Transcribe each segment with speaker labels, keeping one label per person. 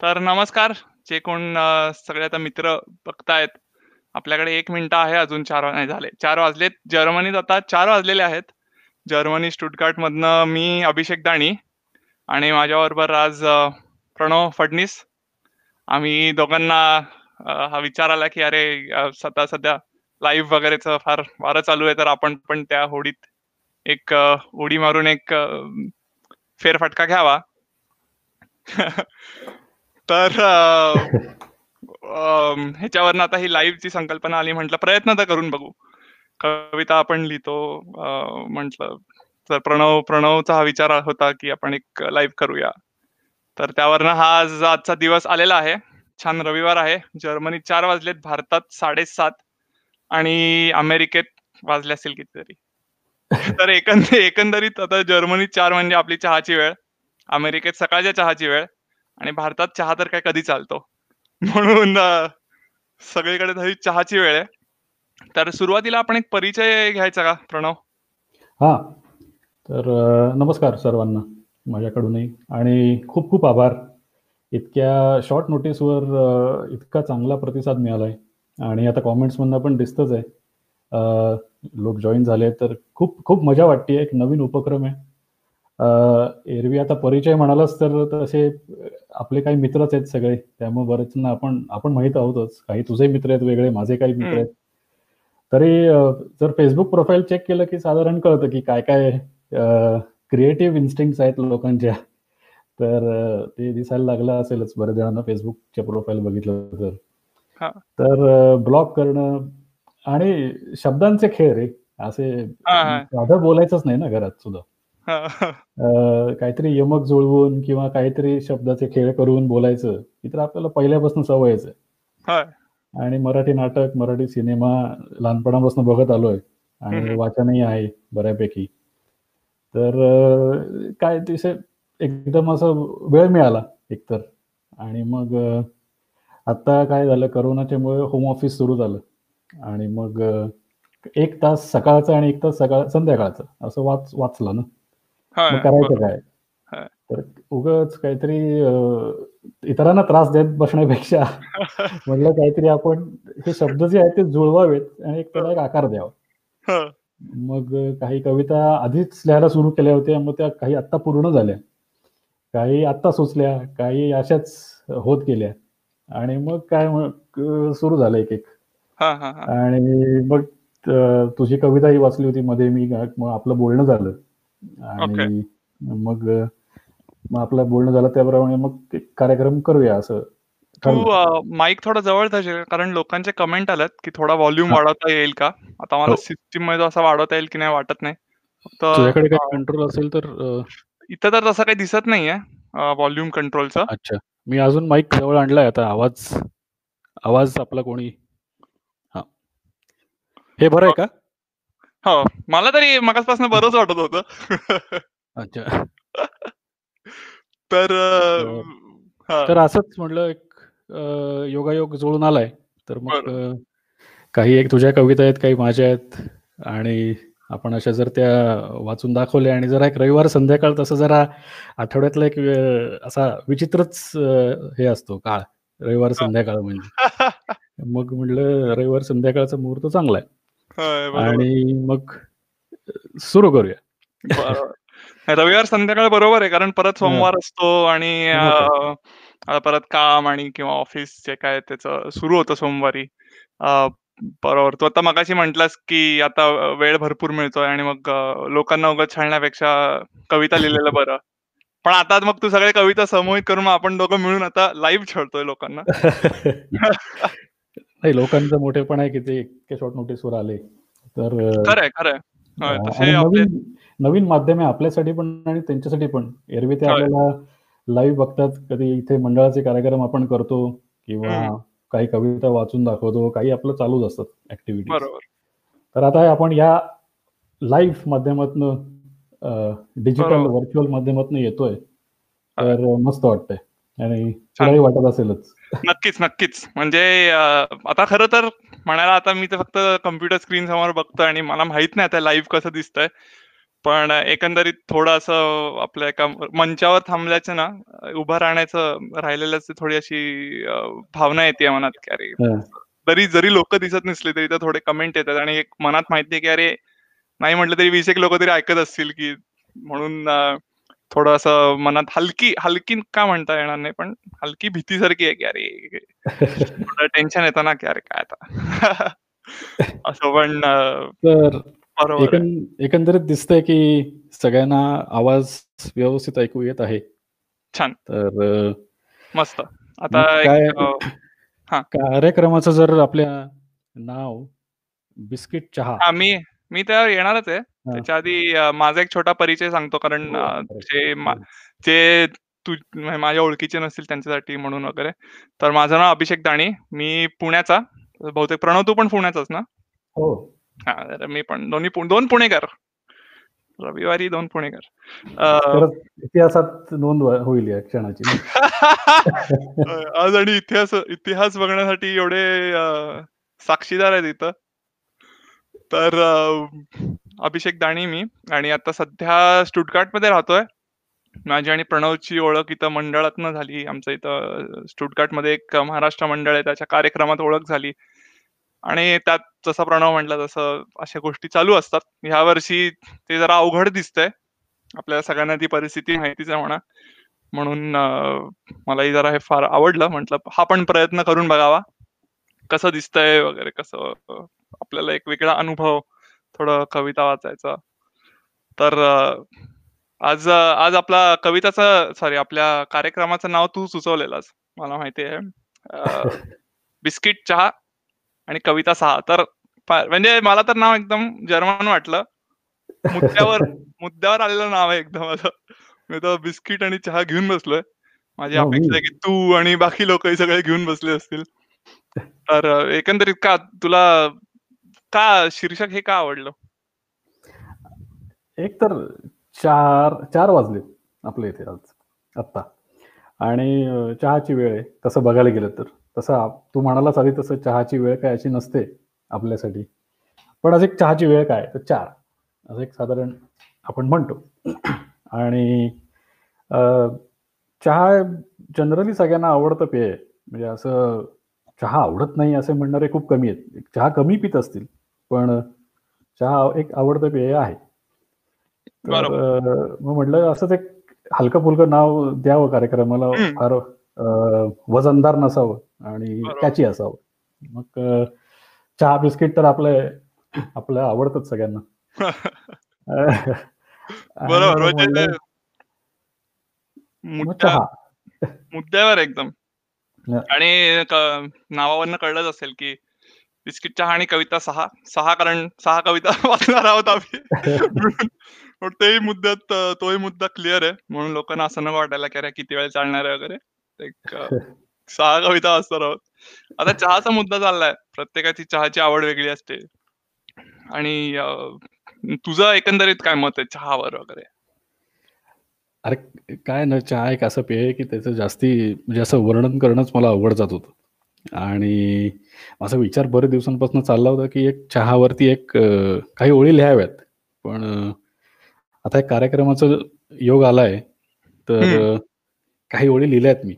Speaker 1: तर नमस्कार जे कोण सगळे आता मित्र बघतायत आपल्याकडे एक मिनिट आहे अजून चार नाही झाले. चार वाजलेत. जर्मनीत आता चार वाजलेले आहेत. जर्मनी स्टुटगार्ट मधनं मी अभिषेक दाणी आणि माझ्याबरोबर आज प्रणव फडणीस. आम्ही दोघांना हा विचार आला की अरे सध्या सध्या लाईव्ह वगैरेचं फार वारं चालू आहे तर आपण पण त्या होडीत एक उडी मारून एक फेरफटका घ्यावा. तर ह्याच्यावरनं आता ही लाईव्हची संकल्पना आली म्हटलं प्रयत्न तर करून बघू. कविता आपण लिहितो म्हटलं तर प्रणव प्रणवचा हा विचार होता की आपण एक लाईव्ह करूया. तर त्यावरनं हा आज आजचा दिवस आलेला आहे. छान रविवार आहे. जर्मनीत चार वाजलेत भारतात साडेसात आणि अमेरिकेत वाजले असतील कितीतरी. तर एकंद एकंदरीत आता जर्मनीत चार म्हणजे आपली चहाची वेळ अमेरिकेत सकाळच्या चहाची वेळ आणि भारतात चहा तर काय कधी चालतो? म्हणून सगळीकडे तरी चहाची वेळ आहे. तर सुरुवातीला आपण एक परिचय घ्यायचा का प्रणव?
Speaker 2: हा. तर नमस्कार सर्वांना माझ्याकडूनही. आणि खूप खूप आभार. इतक्या शॉर्ट नोटीसवर इतका चांगला प्रतिसाद मिळाला आहे आणि आता कॉमेंट्समधनं पण दिसतंच आहे. लोक जॉईन झाले तर खूप खूप मजा वाटते एक नवीन उपक्रम आहे. एरवी आता परिचय म्हणालाच तर तसे आपले काही मित्रच आहेत सगळे त्यामुळे बरेचना आपण आपण माहीत आहोतच काही तुझे मित्र आहेत वेगळे माझे काही मित्र. आहेत तरी जर फेसबुक प्रोफाईल चेक केलं की साधारण कळतं की काय काय क्रिएटिव्ह इन्स्टिंक्ट्स आहेत लोकांच्या तर ते दिसायला लागलं असेलच बऱ्याच जणांना फेसबुकच्या प्रोफाईल बघितलं तर. तर ब्लॉक करणं आणि शब्दांचे खेळ रे असे. साधं बोलायचंच नाही ना घरात सुद्धा काहीतरी यमक जुळवून किंवा काहीतरी शब्दाचे खेळ करून बोलायचं ही तर आपल्याला पहिल्यापासून सवयच आहे. आणि मराठी नाटक मराठी सिनेमा लहानपणापासून बघत आलोय आणि. वाचनही आहे बऱ्यापैकी. तर काय तिथे एकदम असं वेळ मिळाला एकतर. आणि मग आता काय झालं करोनाच्यामुळे होम ऑफिस सुरू झालं. आणि मग एक तास सकाळचं आणि एक तास सकाळ संध्याकाळचं असं वाच वाचलं ना. मग करायचं. काय. तर उगाच काहीतरी इतरांना त्रास देत बसण्यापेक्षा म्हटलं काहीतरी आपण हे शब्द जे आहेत ते जुळवावेत आणि एक त्याला एक आकार द्यावा
Speaker 1: हो.
Speaker 2: मग काही कविता आधीच लिहायला सुरू केल्या होत्या मग त्या काही आत्ता पूर्ण झाल्या काही आत्ता सुचल्या काही अशाच होत गेल्या आणि मग काय सुरू झालं एक एक. आणि मग तुझी कविता ही वाचली होती मध्ये मी मग आपलं बोलणं झालं आणि मग मग आपलं बोलणं झालं त्याप्रमाणे मग एक कार्यक्रम करूया असं
Speaker 1: तू. माईक थोडा जवळ धरशील का? कारण लोकांचे कमेंट आल्यात की थोडा व्हॉल्यूम
Speaker 2: हा.
Speaker 1: वाढवता येईल का आता मला
Speaker 2: हो.
Speaker 1: सिस्टीममध्ये असा वाढवता येईल की नाही वाटत नाही फक्त
Speaker 2: तुझ्याकडे काही
Speaker 1: अ,
Speaker 2: कंट्रोल असेल तर
Speaker 1: इथं तर तसं काही दिसत नाहीये व्हॉल्यूम कंट्रोलचं
Speaker 2: अच्छा मी अजून माईक जवळ आणलाय आता आवाज आवाज आपला कोणी हा हे बरं आहे का
Speaker 1: हो. मला तरी मगासपासून बरंच वाटत होतं.
Speaker 2: अच्छा.
Speaker 1: तर
Speaker 2: तर- असंच म्हटलं एक योगायोग जुळून आलाय. तर मग काही एक तुझ्या कविता आहेत काही माझ्या आहेत. आणि आपण अशा जर त्या वाचून दाखवल्या आणि जरा एक रविवार संध्याकाळ तसं जरा आठवड्यातला एक असा विचित्रच हे असतो काळ. रविवार संध्याकाळ म्हणजे. मग म्हटलं रविवार संध्याकाळचा मुहूर्त चांगला आहे. आणि मग सुरू करूया.
Speaker 1: रविवार संध्याकाळ बरोबर आहे कारण परत
Speaker 2: हां.
Speaker 1: सोमवार असतो आणि अ, परत काम आणि किंवा ऑफिस जे काय त्याचं सुरू होतं सोमवारी. बरोबर. तू आता मगाशी म्हटलास, की आता वेळ भरपूर मिळतोय आणि मग लोकांना उगाच छळण्यापेक्षा कविता लिहिलेलं बरं. पण आता मग तू सगळ्या कविता समूहित करून आपण दोघं मिळून आता लाईव्ह छळतोय लोकांना.
Speaker 2: नाही लोकांचं मोठेपण आहे की ते इतके शॉर्ट नोटीसवर आले. तर
Speaker 1: खरंय, खरंय.
Speaker 2: नवीन नवीन माध्यम आहे आपल्यासाठी पण आणि त्यांच्यासाठी पण. एरवी ते. आपल्याला लाईव्ह बघतात. कधी इथे मंडळाचे कार्यक्रम आपण करतो किंवा. काही कविता वाचून दाखवतो. काही आपलं चालूच असतात.
Speaker 1: बरोबर.
Speaker 2: तर आता आपण या लाईव्ह माध्यमातनं डिजिटल
Speaker 1: बरोबर.
Speaker 2: व्हर्चुअल माध्यमातनं येतोय. तर मस्त वाटतंय आणि. तुलाही वाटत असेलच.
Speaker 1: नक्कीच, नक्कीच. म्हणजे आता खरं तर म्हणायला आता मी तर फक्त कॉम्प्युटर स्क्रीन समोर बघतोय आणि मला माहीत नाही आता लाईव्ह कसं दिसतंय. पण एकंदरीत थोडं असं आपल्या एका मंचावर थांबल्याचं ना उभं राहण्याचं राहिलेलं थोडी अशी भावना येते मनात की अरे तरी जरी लोक दिसत नसले तरी तर थोडे कमेंट येतात आणि एक मनात माहितीये की अरे नाही म्हटलं तरी वीस एक लोक तरी ऐकत असतील की म्हणून थोडं असं मनात हलकी हलकी का म्हणता येणार नाही पण हलकी भीतीसारखी आहे की अरे टेन्शन येतं ना की अरे काय आता? असं पण
Speaker 2: एकंदरीत दिसतंय की सगळ्यांना आवाज व्यवस्थित ऐकू येत आहे.
Speaker 1: छान.
Speaker 2: तर
Speaker 1: मस्त. आता
Speaker 2: काय कार्यक्रमाचं जर आपल्या नाव बिस्किट चहा.
Speaker 1: मी मी त्यावर येणारच आहे. त्याच्या आधी माझा एक छोटा परिचय सांगतो कारण हो, जे जे तू म्हणजे माझ्या ओळखीचे नसतील त्यांच्यासाठी म्हणून वगैरे. तर माझं नाव अभिषेक दाणी मी पुण्याचा बहुतेक प्रणव तू पण पुण्याचाच ना?
Speaker 2: हो.
Speaker 1: हा मी पण दोन्ही दोन पुणेकर. रविवारी दोन पुणेकर.
Speaker 2: इतिहासात नोंद होईल या क्षणाची.
Speaker 1: आज आणि इतिहास इतिहास बघण्यासाठी एवढे साक्षीदार आहेत इथं. तर अभिषेक दाणी मी. आणि आता सध्या स्टुटगार्टमध्ये राहतोय. माझी आणि प्रणवची ओळख इथं मंडळातनं झाली. आमचं इथं स्टुटगार्टमध्ये एक महाराष्ट्र मंडळ आहे. त्याच्या कार्यक्रमात ओळख झाली. आणि त्यात जसा प्रणव म्हटलं तसं अशा गोष्टी चालू असतात. ह्या वर्षी ते जरा अवघड दिसतंय. आपल्याला सगळ्यांना ती परिस्थिती माहितीच आहे म्हणा. म्हणून मलाही जरा हे फार आवडलं. म्हटलं हा पण प्रयत्न करून बघावा. कसं दिसतंय वगैरे कसं आपल्याला एक वेगळा अनुभव थोडं कविता वाचायचा. तर आज आज आपला कविताचं सॉरी आपल्या कार्यक्रमाचं नाव तू सुचवलेलास मला माहिती आहे. बिस्किट चहा आणि कविता सहा. तर म्हणजे मला तर नाव एकदम जर्मन वाटलं. मुद्द्यावर मुद्द्यावर आलेलं नाव आहे एकदम असं. मी तर बिस्किट आणि चहा घेऊन बसलोय. माझी अपेक्षा आहे की तू आणि बाकी लोक सगळे घेऊन बसले असतील. तर एकंदरीत का तुला का शीर्षक हे का आवडलं?
Speaker 2: एक तर चार चार वाजले आपल्या इथे आज आत्ता. आणि चहाची वेळ आहे तसं बघायला गेलं तर. तसं तू म्हणालाच आधी तसं चहाची वेळ काय अशी नसते आपल्यासाठी. पण आज एक चहाची वेळ काय तर चार. असं एक साधारण आपण म्हणतो. आणि चहा जनरली सगळ्यांना आवडतं पेय. म्हणजे असं चहा आवडत नाही असे म्हणणारे खूप कमी आहेत. चहा कमी पित असतील पण चहा एक आवडतं पेय आहे. मग म्हटलं असंच एक हलकं फुलकं नाव द्यावं कार्यक्रमाला. फार वजनदार नसावं आणि कॅची असावं. मग चहा बिस्किट तर आपलं आपलं आवडतच सगळ्यांना.
Speaker 1: बरोबर. चहा. मुद्द्यावर एकदम. आणि नावावरनं कळलंच असेल की बिस्किट चहा आणि कविता सहा सहा कारण सहा कविता वाचणार आहोत आम्ही. तेही मुद्द्यात तोही मुद्दा क्लिअर आहे. म्हणून लोकांना असं न वाटायला की अरे किती वेळ चालणार आहे वगैरे. एक सहा कविता वाचणार आहोत. आता चहाचा मुद्दा चाललाय. प्रत्येकाची चहाची आवड वेगळी असते. आणि तुझं एकंदरीत काय मत आहे चहावर वगैरे?
Speaker 2: अरे काय ना चहा एक असं पेय की त्याचं जास्ती म्हणजे असं वर्णन करणंच मला अवघड जात होतं. आणि माझा विचार बरेच दिवसांपासून चालला होता, की एक चहावरती एक काही ओळी लिहाव्यात. पण आता एक कार्यक्रमाचा योग आलाय, तर काही ओळी लिहिल्यात मी.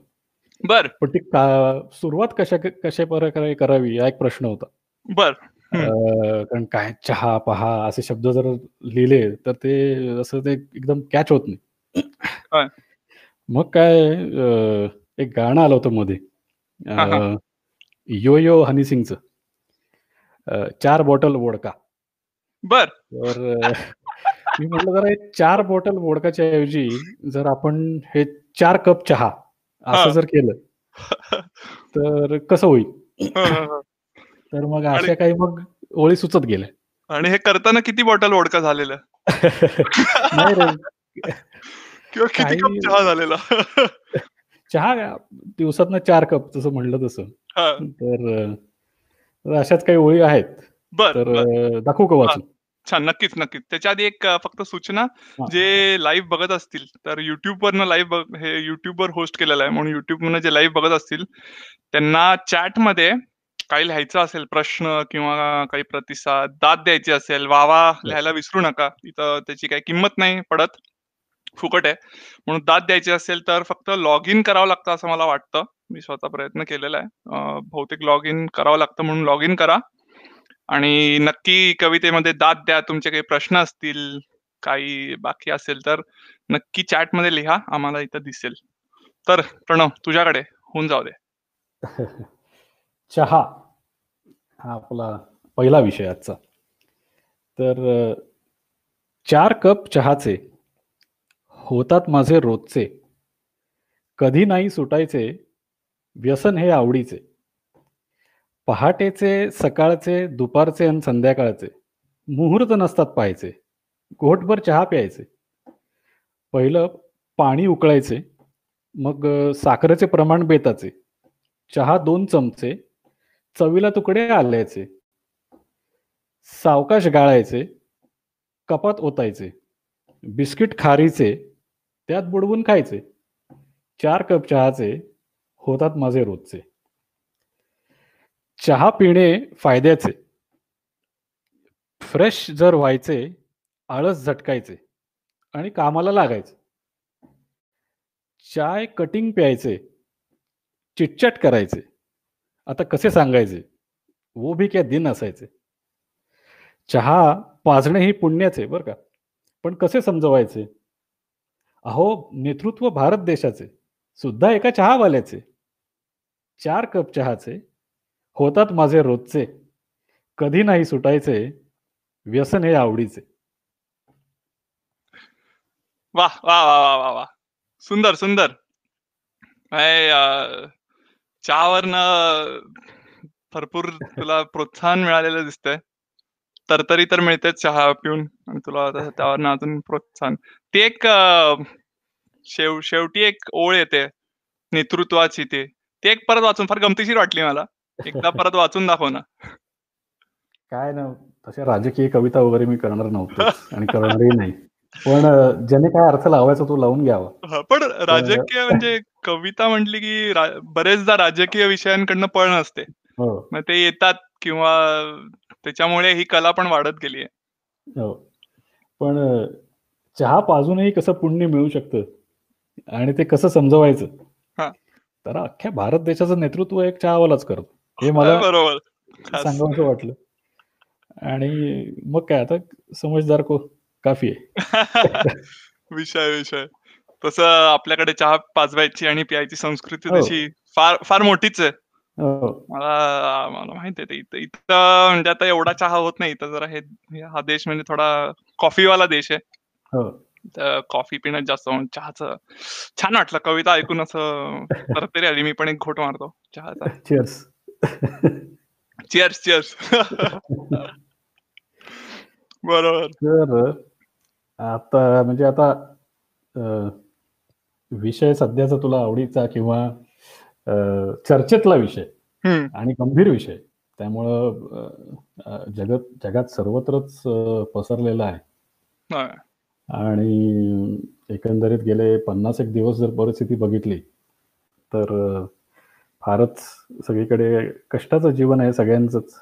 Speaker 1: बर
Speaker 2: पण ती का सुरुवात कशा कशा प्रकारे करावी हा एक प्रश्न होता.
Speaker 1: बर
Speaker 2: कारण काय चहा, पहा असे शब्द जर लिहिले, तर ते असं ते एकदम कॅच होत नाही. मग काय एक गाणं आलं होतं मध्ये. यो यो हनी सिंगचं. चार बॉटल वोडका.
Speaker 1: बर.
Speaker 2: तर मी म्हटलं जरा चार बॉटल वोडकाच्या ऐवजी जर आपण हे चार कप चहा असं जर केलं तर कसं होईल? तर मग अशा काही मग ओळी सुचत गेल्या.
Speaker 1: आणि हे करताना किती बॉटल वोडका झालेलं?
Speaker 2: नाही रे.
Speaker 1: किंवा किती कप चहा झालेला?
Speaker 2: चहा दिवसात चार कप जसं म्हणलं तसं. तर अशाच काही ओळी आहेत. तर दाखवू का वाचून?
Speaker 1: छान. नक्कीच नक्कीच. त्याच्या आधी एक फक्त सूचना. जे लाईव्ह बघत असतील तर युट्यूब वरनं लाईव्ह हे युट्यूब वर होस्ट केलेलं आहे. म्हणून युट्यूब वरनं जे लाईव्ह बघत असतील त्यांना चॅटमध्ये काही लिहायचं असेल प्रश्न किंवा काही प्रतिसाद दाद द्यायची असेल वावा लिहायला विसरू नका. इथं त्याची काही किंमत नाही पडत. फुकट आहे. म्हणून दाद द्यायची असेल तर फक्त लॉग इन करावं लागतं असं मला वाटतं. मी स्वतः प्रयत्न केलेला आहे. बहुतेक लॉग इन करावं लागतं म्हणून लॉग इन करा. आणि नक्की कवितेमध्ये दाद द्या तुमचे काही प्रश्न असतील काही बाकी असेल तर नक्की चॅटमध्ये लिहा आम्हाला इथं दिसेल. तर प्रणव तुझ्याकडे होऊन जाऊ दे.
Speaker 2: चहा हा आपला पहिला विषय आजचा. तर चार कप चहाचे होतात माझे रोजचे. कधी नाही सुटायचे व्यसन हे आवडीचे. पहाटेचे सकाळचे दुपारचे आणि संध्याकाळचे मुहूर्त नसतात पाहायचे. घोटभर चहा प्यायचे. पहिलं पाणी उकळायचे. मग साखरेचे प्रमाण बेताचे. चहा दोन चमचे. चवीला तुकडे आल्याचे सावकाश गाळायचे. कपात ओतायचे. बिस्किट खारीचे. त्यात बुडवून खायचे. चार कप चहाचे. होतात माझे रोजचे. चहा पिणे फायद्याचे. फ्रेश जर व्हायचे आळस झटकायचे आणि कामाला लागायचे. चाय कटिंग प्यायचे चिटचट करायचे. आता कसे सांगायचे? वो भी क्या दिन असायचे. चहा पाजणे ही पुण्याचे बरं का. पण कसे समजवायचे? अहो नेतृत्व भारत देशाचे. सुद्धा एका चहावाल्याचे. चार कप चहाचे होतात माझे रोजचे कधी नाही सुटायचे व्यसन हे आवडीचे.
Speaker 1: वा वा वा वा वा वा सुंदर सुंदर. चहावरनं भरपूर तुला प्रोत्साहन मिळालेलं दिसतंय. तरतरी तर मिळते चहा पिऊन आणि तुला त्यावर अजून प्रोत्साहन. ती एक शेव शेवटी एक ओळ येते नेतृत्वाची ते. ते एक परत वाचून फार गमतीशीर वाटली मला. एकदा परत वाचून दाखव ना.
Speaker 2: काय ना तशा राजकीय कविता वगैरे मी करणार नव्हतो आणि करणारही नाही. पण ज्याने काय अर्थ लावायचा तो लावून घ्यावा.
Speaker 1: पण राजकीय म्हणजे कविता म्हटली की बरेचदा राजकीय विषयांकडनं पळ नसते हो. मग ते येतात किंवा त्याच्यामुळे ही कला पण वाढत गेली आहे
Speaker 2: हो. पण चहा पाजूनही कसं पुण्य मिळू शकतं? आणि ते कसं समजवायचं? तर अख्ख्या भारत देशाचं नेतृत्व एक चहावालाच करतो. हे मला
Speaker 1: बरोबर.
Speaker 2: सांगावं वाटलं. आणि मग काय आता समजदार को काफी आहे.
Speaker 1: विषय विषय. तसं आपल्याकडे चहा पाजवायची आणि प्यायची संस्कृती हो. तशी फार फार मोठीच आहे. हो. मला मला माहीत आहे इथं इथं म्हणजे आता एवढा चहा होत नाही. इथं जरा हे हा देश म्हणजे थोडा कॉफीवाला देश आहे. हो. कॉफी पिण्यात जास्त चहाचं. छान वाटलं. कविता ऐकून असं परत तरी आली. मी पण एक घोट मारतो चहाचा.
Speaker 2: चिअर्स
Speaker 1: चिअर्स चिअर्स बरोबर.
Speaker 2: तर आता म्हणजे आता विषय सध्याचा तुला आवडीचा किंवा चर्चेतला विषय आणि गंभीर विषय. त्यामुळं जगत जगात सर्वत्रच पसरलेला आहे. आणि एकंदरीत गेले पन्नास एक दिवस जर परिस्थिती बघितली तर फारच सगळीकडे कष्टाचं जीवन आहे सगळ्यांचंच.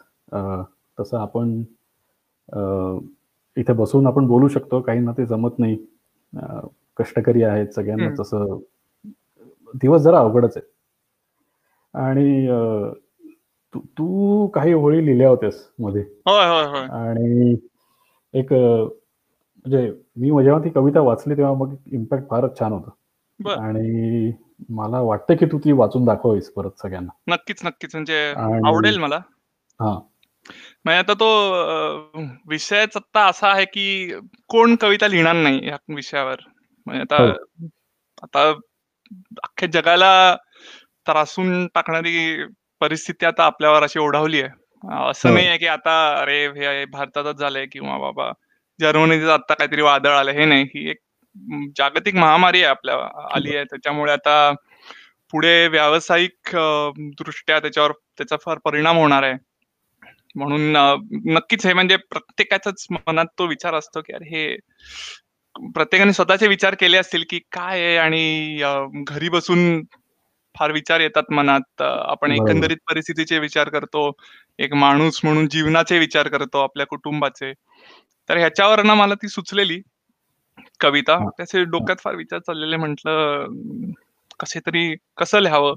Speaker 2: तसं आपण इथे बसून आपण बोलू शकतो काहींना ते जमत नाही. कष्टकरी आहेत सगळ्यांना तसं. दिवस जरा अवघडच आहे. आणि तू काही होळी लिहिल्या होत्यास मध्ये. आणि एक म्हणजे मी जेव्हा ती कविता वाचली तेव्हा मग इम्पॅक्ट फारच छान होतं. आणि मला वाटतं की तू ती वाचून दाखवावीस परत सगळ्यांना.
Speaker 1: नक्कीच नक्कीच. म्हणजे आवडेल मला.
Speaker 2: हा.
Speaker 1: म्हणजे आता तो विषयच आता असा आहे की कोण कविता लिहिणार नाही या विषयावर? म्हणजे आता हो. आता अख्ख्या जगाला त्रासून टाकणारी परिस्थिती आता आपल्यावर अशी ओढावली आहे. असं हो. नाही आहे की आता अरे हे भारतातच झालंय किंवा बाबा जर्मनीत आता काहीतरी वादळ आलं हे नाही. ही एक जागतिक महामारी आहे आपल्या आली आहे. त्याच्यामुळे आता पुढे व्यावसायिक दृष्ट्या त्याच्यावर त्याचा फार परिणाम होणार आहे. म्हणून नक्कीच हे म्हणजे प्रत्येकाच्याच मनात तो विचार असतो की अरे हे प्रत्येकाने स्वतःचे विचार केले असतील की काय आहे आणि घरी बसून फार विचार येतात मनात. आपण एकंदरीत परिस्थितीचे विचार करतो. एक माणूस म्हणून जीवनाचे विचार करतो आपल्या कुटुंबाचे. तर ह्याच्यावर ना मला ती सुचलेली. कविता. त्याचे डोक्यात फार विचार चाललेले म्हंटल कसे तरी कसं लिहावं?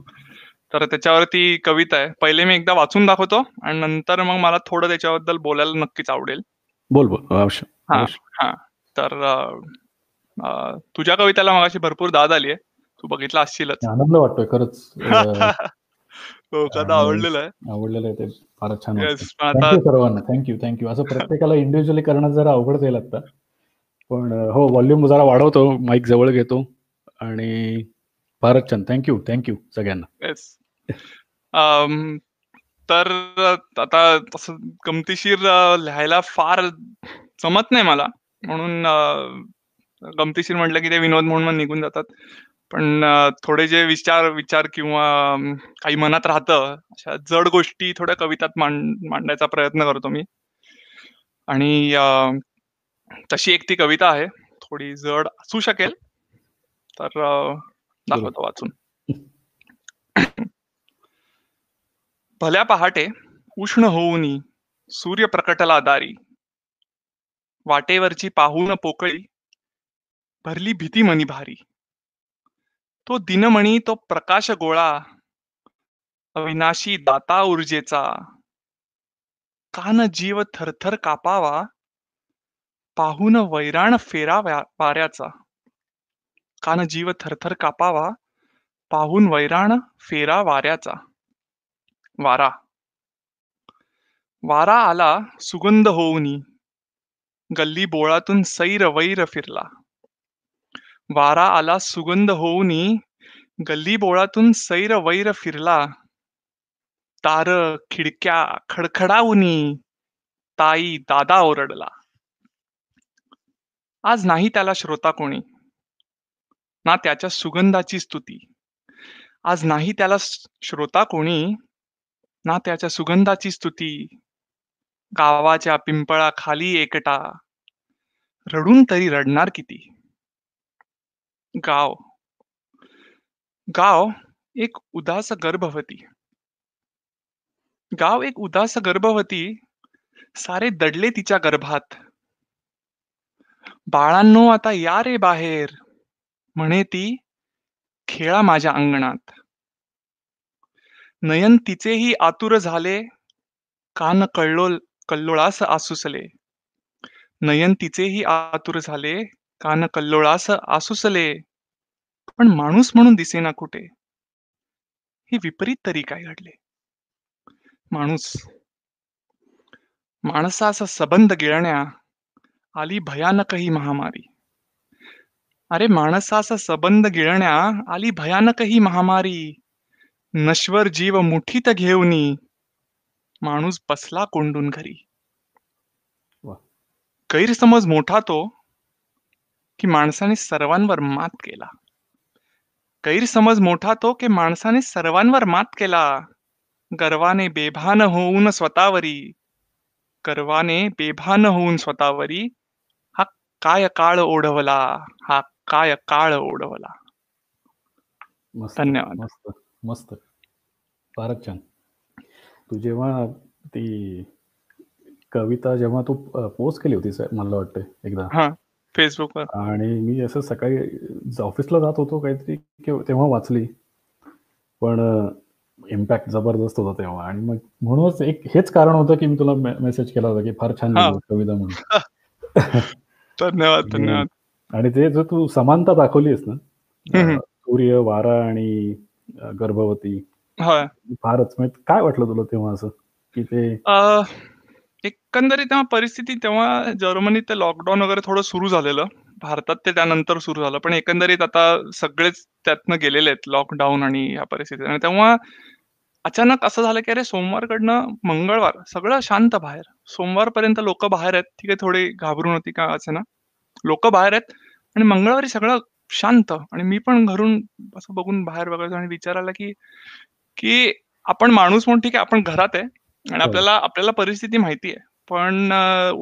Speaker 1: तर त्याच्यावरती कविता आहे. पहिले मी एकदा वाचून दाखवतो आणि नंतर मग मला थोडं त्याच्याबद्दल बोलायला नक्कीच आवडेल.
Speaker 2: बोल बोल. अवश्य.
Speaker 1: हा हा. तर तुझ्या कवितेला मगाशी भरपूर दाद आली आहे. तू बघितला असशीलच.
Speaker 2: आनंद वाटतोय खरंच.
Speaker 1: कदा आवडलेलं
Speaker 2: आहे. आवडलेलं आहे ते. फारच छान सर्वांना. थँक्यू थँक्यू असं प्रत्येकाला इंडिव्हिज्युअली करणं जरा अवघड जाईल आता पण हो व्हॉल्यूम जरा वाढवतो माईक जवळ घेतो. आणि फारच छान. थँक्यू थँक्यू सगळ्यांना.
Speaker 1: येस तर आता तसं गमतीशीर लिहायला फार जमत नाही मला. म्हणून गमतीशीर म्हटलं की ते विनोद म्हणून निघून जातात. पण थोडे जे विचार विचार किंवा काही मनात राहतं अशा जड गोष्टी थोड्या कवितात मांडायचा प्रयत्न करतो मी. आणि तशी एक ती कविता आहे. थोडी जड असू शकेल तर दाखवतो वाचून. भल्या पहाटे उष्ण होऊन सूर्य प्रकटला दारी. वाटेवरची पाहून पोकळी भरली भीती मनी भारी. तो दिनमणी तो प्रकाश गोळा अविनाशी दाता ऊर्जेचा. कान जीव थरथर कापावा पाहून वैराण फेरा वाऱ्याचा. कान जीव थरथर कापावा पाहून वैराण फेरा वाऱ्याचा. वारा. वारा आला सुगंध होऊनी. गल्ली बोळातून सैर वैर फिरला. वारा आला सुगंध होऊनी गल्ली बोळातून सैर वैर फिरला. तार खिडक्या खडखडाऊनी ताई दादा ओरडला. आज नाही त्याला श्रोता कोणी. ना त्याच्या सुगंधाची स्तुती. आज नाही त्याला श्रोता कोणी. ना त्याच्या सुगंधाची स्तुती. गावाच्या पिंपळा खाली एकटा. रडून तरी रडणार किती? गाव. गाव एक उदास गर्भवती. गाव एक उदास गर्भवती सारे दडले तिच्या गर्भात. बाळांनो आता या रे बाहेर म्हणे ती खेळा माझ्या अंगणात. नयन तिचेही आतुर झाले कान कळलो कल्लोळास आसुसले. नयन तिचेही आतुर झाले कान कल्लोळास आसुसले. पण माणूस म्हणून दिसेना कुठे? हे विपरीत तरी काय घडले? माणूस. माणसाचा सबंध गिळण्या आली भयानक ही महामारी. अरे माणसाचा सबंध गिळण्या आली भयानक ही महामारी. नश्वर जीव मुठीत घेऊनी माणूस बसला कोंडून घरी. गैरसमज मोठा तो. की माणसाने सर्वांवर मात केला. गैरसमज मोठा तो की माणसाने सर्वांवर मात केला. गर्वाने बेभान होऊन स्वतःवरी. गर्वाने बेभान होऊन स्वतःवरी हा काय काळ ओढवला हा काय काळ ओढवला. धन्यवाद.
Speaker 2: मस्त मस्त. फारच छान. तू जेव्हा ती कविता जेव्हा तू पोस्ट केली होती मला वाटतं एकदा.
Speaker 1: फेसबुकवर.
Speaker 2: आणि मी असं सकाळी ऑफिसला जात होतो काहीतरी तेव्हा वाचली. पण इम्पॅक्ट जबरदस्त होता तेव्हा. आणि मग म्हणूनच एक हेच कारण होतं की मी तुला मेसेज केला होता की फार छान कविता म्हणून.
Speaker 1: धन्यवाद धन्यवाद.
Speaker 2: आणि ते जर तू समानता दाखवलीस ना सूर्य वारा आणि गर्भवती. फारच. म्हणजे काय वाटलं तुला तेव्हा असं की ते
Speaker 1: एकंदरीत तेव्हा परिस्थिती तेव्हा जर्मनीत ते लॉकडाऊन वगैरे थोडं सुरू झालेलं. भारतात ते त्यानंतर सुरू झालं. पण एकंदरीत आता सगळेच त्यातनं गेलेले आहेत लॉकडाऊन आणि या परिस्थितीत आणि तेव्हा अचानक असं झालं की अरे सोमवारकडनं मंगळवार सगळं शांत बाहेर. सोमवारपर्यंत लोक बाहेर आहेत. ठीक आहे थोडी घाबरून होती का ना लोक बाहेर आहेत आणि मंगळवारी सगळं शांत आणि मी पण घरून असं बघून बाहेर बघायचो आणि विचार आला की, की आपण माणूस म्हणून ठीक आहे आपण घरात आहे. आणि आपल्याला आपल्याला परिस्थिती माहिती आहे. पण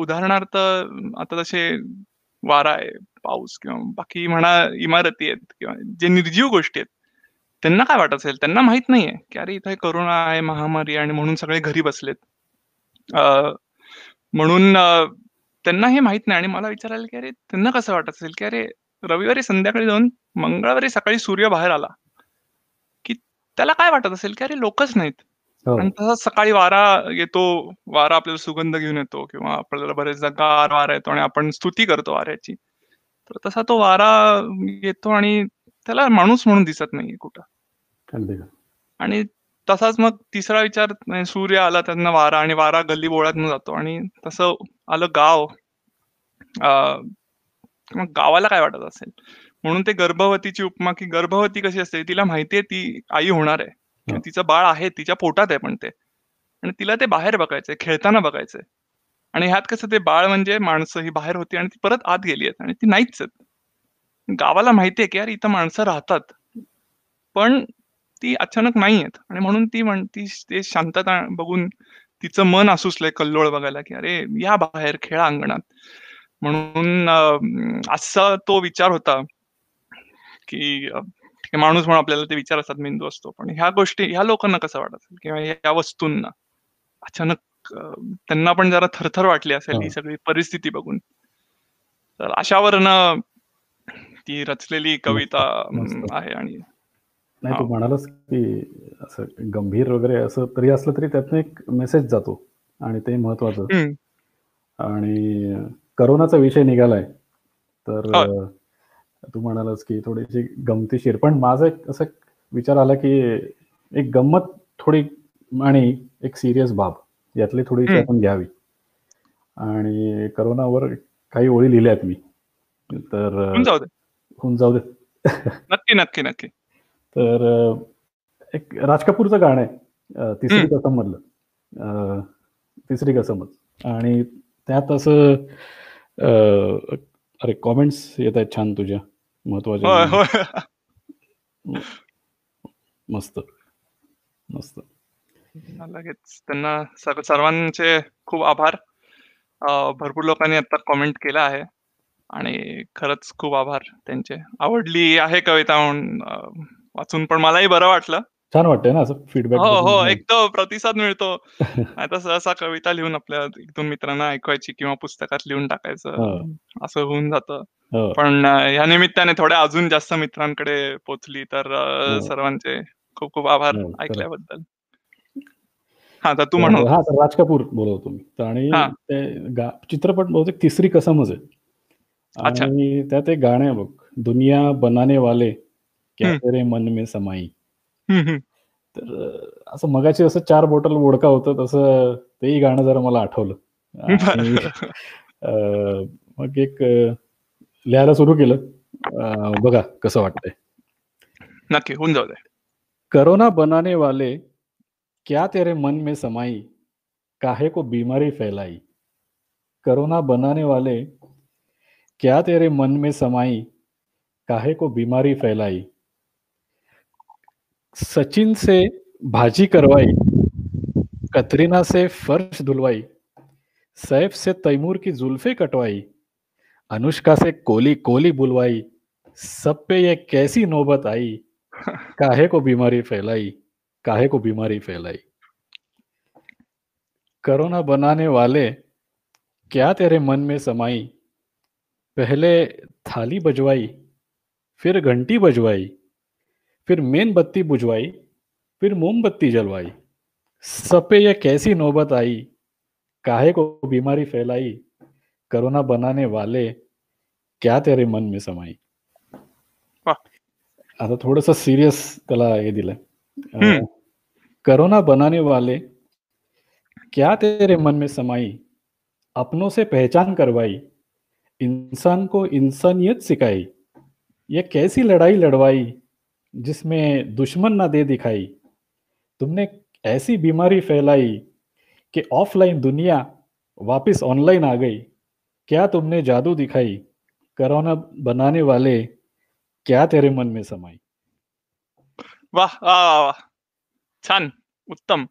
Speaker 1: उदाहरणार्थ आता तसे वारा आहे, पाऊस किंवा बाकी म्हणा इमारती आहेत किंवा जे निर्जीव गोष्टी आहेत, त्यांना काय वाटत असेल त्यांना माहीत नाहीये की अरे इथे करोना आहे महामारी आहे आणि म्हणून सगळे घरी बसलेत म्हणून त्यांना हे माहीत नाही आणि मला विचारायला की अरे त्यांना कसं वाटत असेल की अरे रविवारी संध्याकाळी जाऊन मंगळवारी सकाळी सूर्य बाहेर आला की त्याला काय वाटत असेल की अरे लोकच नाहीत
Speaker 2: हो.
Speaker 1: आणि तसा सकाळी वारा येतो वारा आपल्याला सुगंध घेऊन येतो किंवा आपल्याला बरेचदा गार वारा येतो आणि आपण स्तुती करतो वाऱ्याची. तर तसा तो वारा येतो आणि त्याला माणूस म्हणून दिसत नाही कुठं. आणि तसाच मग तिसरा विचार सूर्य आला त्यांना वारा आणि वारा गल्ली बोळात जातो आणि तसं आलं गाव. मग गावाला काय वाटत असेल? म्हणून ते गर्भवतीची उपमा की गर्भवती कशी असते तिला माहितीये ती आई होणार आहे. तिचं बाळ आहे तिच्या पोटात आहे पण ते. आणि तिला ते बाहेर बघायचंय खेळताना बघायचंय. आणि ह्यात कसं ते बाळ म्हणजे माणसं ही बाहेर होती आणि ती परत आत गेली आहेत आणि ती नाहीच आहेत. गावाला माहितीये की यार इथं माणसं राहतात. पण ती अचानक नाही आहेत. आणि म्हणून ती म्हणती ते शांतता बघून तिचं मन असूसलंय कल्लोळ बघायला की अरे या बाहेर खेळा अंगणात. म्हणून असा तो विचार होता की माणूस म्हणून आपल्याला ते विचार असतात मेंदू असतो. पण ह्या गोष्टी ह्या लोकांना कसं वाटत असेल? किंवा ह्या वस्तूंना? अचानक त्यांना पण जरा थरथर वाटली असेल ही सगळी परिस्थिती बघून. तर अशावर ती रचलेली कविता आहे आणि
Speaker 2: नाही तू म्हणालच की असं गंभीर वगैरे असं तरी असलं तरी त्यातनं एक मेसेज जातो आणि ते महत्वाचं. आणि करोनाचा विषय निघालाय. तर तू म्हणालास की थोडीशी गमतीशीर. पण माझा एक असं विचार आला की एक गंमत थोडी आणि एक सिरियस बाब यातली थोडीशी आपण घ्यावी. आणि करोनावर काही ओळी लिहिल्यात मी. तर होऊन जाऊ दे.
Speaker 1: नक्की नक्की नक्की.
Speaker 2: तर एक राज कपूरचं गाणं आहे तिसरी कसम मधलं तिसरी कसमच. आणि त्यात असं अरे कॉमेंट्स येत आहेत छान तुझ्या. महत्त्वाच्या मस्त मस्त.
Speaker 1: लगेच. त्यांना सर्वांचे खूप आभार. भरपूर लोकांनी आता कॉमेंट केला आहे. आणि खरंच खूप आभार त्यांचे. आवडली आहे कविता म्हणून. वाचून पण मलाही बरं वाटलं.
Speaker 2: छान वाटतंय ना असं फीडबॅक
Speaker 1: हो हो एक तर प्रतिसाद मिळतो. आता सहसा कविता लिहून आपल्या एक दोन मित्रांना ऐकवायची किंवा पुस्तकात लिहून टाकायचं. असं होऊन जातं. पण या निमित्ताने थोड्या अजून जास्त मित्रांकडे पोचली तर सर्वांचे खूप खूप आभार
Speaker 2: हो,
Speaker 1: ऐकल्याबद्दल. हा तर तू म्हणू.
Speaker 2: हा राज कपूर बोलवतो मी. आणि ते चित्रपट बहुतेक तिसरी कसमच आहे आणि त्यात एक गाणं आहे बघ दुनिया बनाने वाले क्या तेरे मन में समाई. तर असं मगाची असं चार बॉटल वोडका होतं तसं तेही गाणं जरा मला आठवलं. मग एक लिहायला सुरू केलं. बघा कसं वाटतंय.
Speaker 1: नक्की होऊन जाऊ दे.
Speaker 2: करोना बनाने वाले क्या तेरे मन में समाई? काहे को बीमारी फैलाई? करोना बनाने वाले क्या तेरे मन में समाई? काहे को बीमारी फैलाई? सचिन से भाजी करवाई कतरीना से फर्श धुलवाई सैफ से तैमूर की जुल्फे कटवाई अनुष्का से कोली कोली बुलवाई। सब पे ये कैसी नौबत आई? काहे को बीमारी फैलाई? काहे को बीमारी फैलाई? कोरोना बनाने वाले क्या तेरे मन में समाई? पहले थाली बजवाई, फिर घंटी बजवाई, फिर मेन बत्ती बुझवाई, फिर मोमबत्ती जलवाई। सब पे यह कैसी नौबत आई? काहे को बीमारी फैलाई? करोना बनाने वाले क्या तेरे मन में समाई? आता थोडस सिरियस त्याला हे दिलंय करोना बनाने वाले क्या तेरे मन में समाई? अपनों से पहचान करवाई। इंसान को इंसानियत सिखाई। ये कैसी लड़ाई लड़वाई जिसमें दुश्मन ना दे दिखाई? तुमने ऐसी बीमारी फैलाई कि ऑफलाइन दुनिया वापस ऑनलाइन आ गई। क्या तुमने जादू दिखाई? कोरोना बनाने वाले क्या तेरे मन में समाई?
Speaker 1: वाह वाह वाह छान उत्तम।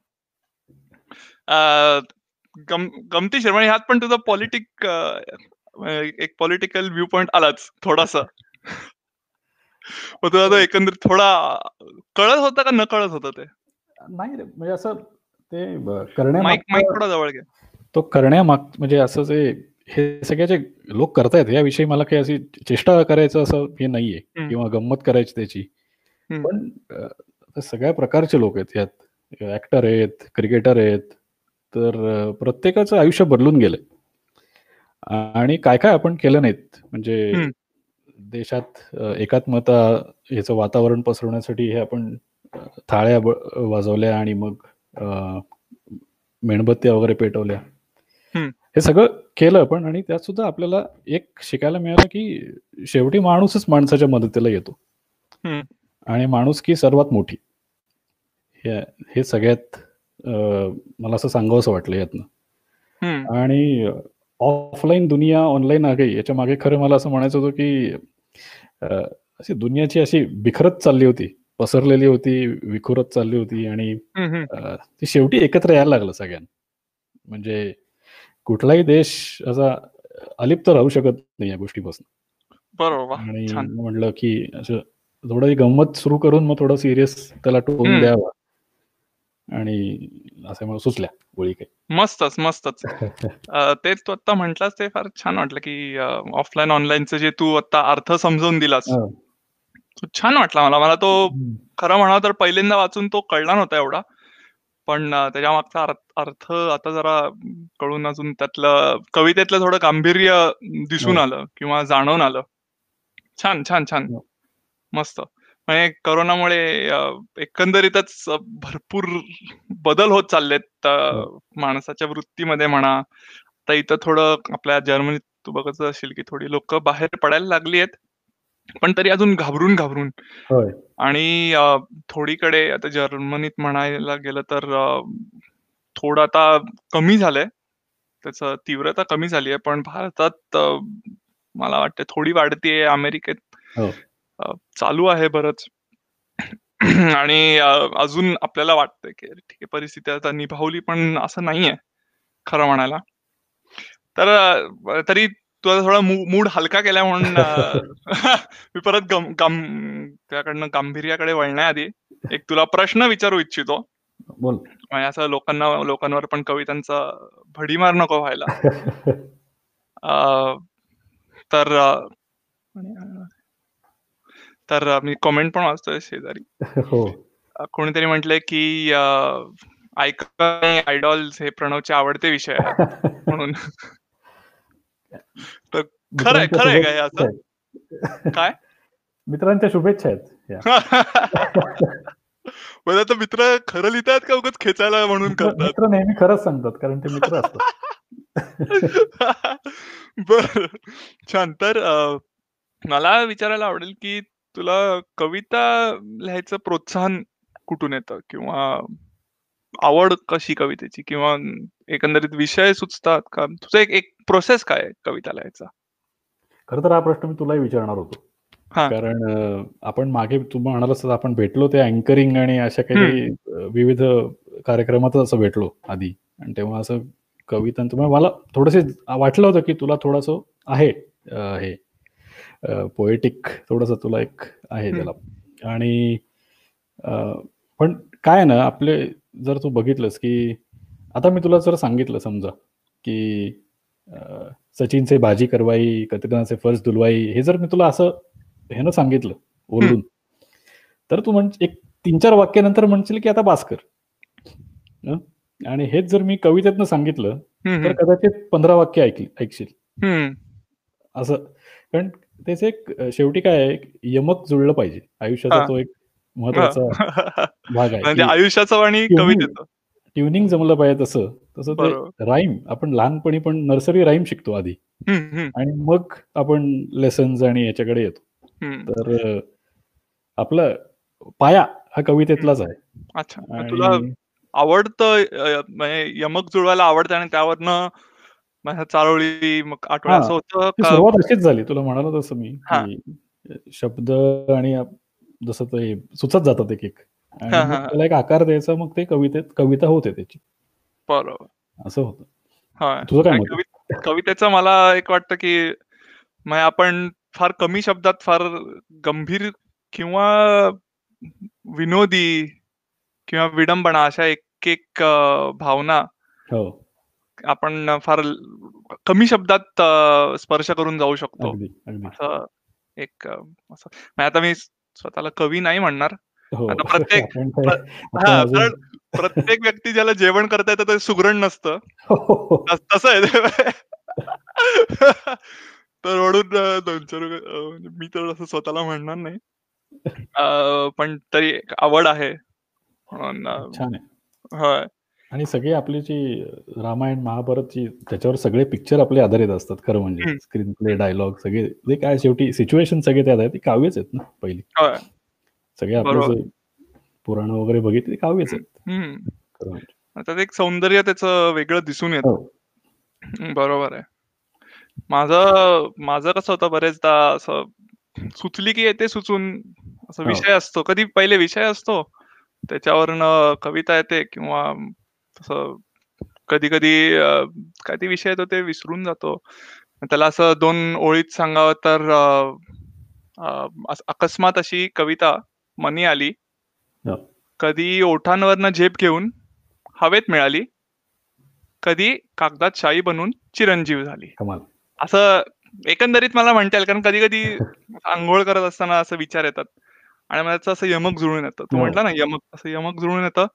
Speaker 1: गम गमती शर्मा ह्यात पण तुझा पॉलिटिक एक पॉलिटिकल व्ह्यू पॉइंट आलाच थोडासा. तुला तो एकंदरीत थोडा कळत होता का न कळत होतं ते?
Speaker 2: नाही रे म्हणजे असं ते ब-
Speaker 1: माईक माईक थोडा जवळ घे.
Speaker 2: तो करण्यामाग म्हणजे असं जे हे सगळे जे लोक करतायत याविषयी मला काही अशी चेष्टा करायचं असं हे नाहीये. किंवा गंमत करायची त्याची. पण सगळ्या प्रकारचे लोक आहेत यात ऍक्टर आहेत क्रिकेटर आहेत तर प्रत्येकाचं आयुष्य बदलून गेलंय आणि काय काय आपण केलं नाहीत म्हणजे. देशात एकात्मता ह्याचं वातावरण पसरवण्यासाठी हे आपण थाळ्या वाजवल्या आणि मग मेणबत्त्या वगैरे पेटवल्या. हे सगळं केलं पण आणि त्यात सुद्धा आपल्याला एक शिकायला मिळालं की शेवटी माणूसच माणसाच्या मदतीला येतो. आणि माणूस की सर्वात मोठी. हे सगळ्यात मला असं सांगावंसं वाटलं यातनं. आणि ऑफलाईन दुनिया ऑनलाईन आ गई याच्या मागे खरं मला असं म्हणायचं होतं की अशी दुनियाची अशी बिखरत चालली होती पसरलेली होती विखुरत चालली होती आणि ती शेवटी एकत्र यायला लागलं सगळ्यांना. म्हणजे कुठलाही देश असा अलिप्त राहू शकत नाही या गोष्टीपासून.
Speaker 1: बरोबर
Speaker 2: आणि
Speaker 1: छान.
Speaker 2: म्हटलं की असं थोडं गंमत सुरू करून मग थोडं सिरियस त्याला टोन. द्यावा. आणि असं मग सुचल्या गोळी
Speaker 1: मस्तच मस्तच. अ, तेच तू आता म्हटलास ते फार छान वाटलं की ऑफलाईन ऑनलाईनचं जे तू आता अर्थ समजावून दिलास.
Speaker 2: काही
Speaker 1: तो छान वाटला मला. मला तो खरं म्हणावं तर पहिल्यांदा वाचून तो कळला नव्हता एवढा. पण त्याच्या मागचा अर्थ आता जरा कळून अजून त्यातलं कवितेतलं थोडं गांभीर्य दिसून
Speaker 2: हो.
Speaker 1: आलं किंवा जाणवून आलं छान छान छान
Speaker 2: हो.
Speaker 1: मस्त म्हणजे करोनामुळे एकंदरीतच भरपूर बदल होत चाललेत
Speaker 2: हो.
Speaker 1: माणसाच्या वृत्तीमध्ये म्हणा आता इथं थोडं आपल्या जर्मनीत तू बघत असशील की थोडी लोक बाहेर पडायला लागली आहेत पण तरी अजून घाबरून घाबरून.
Speaker 2: होय.
Speaker 1: आणि अ, थोडीकडे आता जर्मनीत म्हणायला गेलं तर अ, थोडं आता कमी झालंय. त्याचं तीव्रता कमी झाली आहे पण भारतात अ, मला वाटतं थोडी वाढतीये अमेरिकेत
Speaker 2: हो.
Speaker 1: अ, चालू आहे बरंच. आणि अ, अजून आपल्याला वाटतंय की ठीक आहे परिस्थिती आता निभावली पण असं नाहीये खरं म्हणायला. तर अ, तरी तुझा थोडा मूड हलका केला म्हणून मी परत त्याकडनं गांभीर्याकडे वळण्याआधी एक तुला प्रश्न विचारू इच्छितो.
Speaker 2: बोल.
Speaker 1: म्हणजे असं लोकांना लोकांवर पण कवितांचा भडीमार नको व्हायला. तर तर मी कमेंट पण वाचतोय शेजारी.
Speaker 2: हो.
Speaker 1: कोणीतरी म्हटलंय की आयकॉन आयडॉल्स हे प्रणवचे आवडते विषय आहेत. म्हणून. खरंय
Speaker 2: मित्रांच्या
Speaker 1: खरंय का हे असं. काय?
Speaker 2: मित्रांच्या शुभेच्छा आहेत या.
Speaker 1: म्हणजे आता मित्र खरं लिहितायत का उगाच खेचायला म्हणून
Speaker 2: मित्र
Speaker 1: करतात?
Speaker 2: मित्र नेहमी खरंच सांगतात कारण ते मित्र असतात.
Speaker 1: बर. छान. तर मला विचारायला आवडेल की तुला कविता लिहायचं प्रोत्साहन कुठून येतं? किंवा आवड कशी कवितेची? किंवा एकंदरीत विषय सुचतात का? तुझं एक एक प्रोसेस काय कविता लिहायचा
Speaker 2: खरं तर हा प्रश्न मी तुलाही विचारणार होतो. कारण आपण मागे तू म्हणालास तसं आपण भेटलो ते अँकरिंग आणि अशा काही विविध कार्यक्रमातच असं भेटलो आधी. आणि तेव्हा असं कवितांचं म्हणजे मला थोडंसे वाटलं होतं की तुला थोडंसं आहे हे. पोएटिक थोडंसं तुला एक आहे. त्याला. आणि पण काय ना आपले जर तू बघितलंस की आता मी तुला जर सांगितलं समजा की सचिनचे भाजी करवाई कतकनाचे फर्ज दुलवाई हे जर मी तुला असं ह्यानं सांगितलं ओरडून तर तू म्हण एक तीन चार वाक्यानंतर म्हणशील की आता बास कर हं? आणि हेच जर मी कवितेतनं सांगितलं तर कदाचित पंधरा वाक्य ऐकली ऐकशील. असं कारण त्याचे एक शेवटी काय आहे यमक जुळलं पाहिजे आयुष्याचा
Speaker 1: हा.
Speaker 2: तो एक महत्त्वाचा भाग आहे.
Speaker 1: म्हणजे आयुष्याचं आणि
Speaker 2: ट्युनिंग
Speaker 1: कवितेचं
Speaker 2: ट्युनिंग जमलं पाहिजे तसं. तसं ते राईम आपण लहानपणी पण नर्सरी राईम शिकतो आधी. आणि मग आपण लेसन्स आणि याच्याकडे येतो. तर आपला पाया हा कवितेतलाच आहे.
Speaker 1: अच्छा. तुला आवडतं म्हणजे यमक जुळवायला आवडतं आणि त्यावरनं चारोळी मग आठवड्या
Speaker 2: हा.
Speaker 1: असं होतं
Speaker 2: सुरुवात अशीच झाली. तुला म्हणालो तसं मी शब्द आणि जसं ते सुचत जातात एक एक. त्याला एक आकार द्यायचा मग ते कवितेत कविता होते त्याची.
Speaker 1: बरोबर.
Speaker 2: असं होतं. तुझं काय
Speaker 1: कवितेचं मला एक वाटतं की म्हणजे आपण फार कमी शब्दात फार गंभीर किंवा विनोदी किंवा विडंबना अशा एक एक भावना
Speaker 2: हो.
Speaker 1: आपण फार कमी शब्दात स्पर्श करून जाऊ शकतो. एक असं. म्हणजे आता मी स्वतःला कवी नाही म्हणणार.
Speaker 2: हो.
Speaker 1: आता प्रत्येक हा कारण प्रत्येक व्यक्ती ज्याला जेवण करता येतं ते सुगरण नसतं.
Speaker 2: हो,
Speaker 1: तस- आहे ते. तर म्हणून दोन चार म्हणजे मी तर असं स्वतःला म्हणणार नाही. पण तरी एक आवड आहे. म्हणून होय.
Speaker 2: आणि सगळे आपली जी रामायण महाभारतची त्याच्यावर सगळे पिक्चर आपले आधारित असतात खरं म्हणजे. स्क्रीन प्ले डायलॉग सगळे जे काय शेवटी सिच्युएशन सगळे त्यात आहेत ती काव्यच आहेत ना पहिली
Speaker 1: होय
Speaker 2: सगळे आपले. जे पुराण वगैरे बघितली ती काव्यच आहेत म्हणजे
Speaker 1: त्यात एक सौंदर्य त्याचं वेगळं दिसून येतं
Speaker 2: हो
Speaker 1: हं, बरोबर आहे. माझं माझं कसं होतं बरेचदा असं सुचली की येते सुचून असं
Speaker 2: हो.
Speaker 1: विषय असतो. कधी पहिले विषय असतो, त्याच्यावरनं कविता येते किंवा तसं कधी-कधी अ, काय ते विषय येतो ते विसरून जातो. त्याला असं 2 ओळीत सांगावं तर अकस्मात अशी कविता मनी आली.
Speaker 2: हो.
Speaker 1: कधी ओठांवरनं झेप घेऊन हवेत मिळाली. कधी कागदात शाई बनून चिरंजीव झाली. असं एकंदरीत मला म्हणता येईल कारण कधी-कधी अंघोळ करत असताना असं विचार येतात आणि मला त्याचं असं यमक जुळून येतं. तू
Speaker 2: हो.
Speaker 1: म्हटला ना यमक, असं यमक जुळून येतं.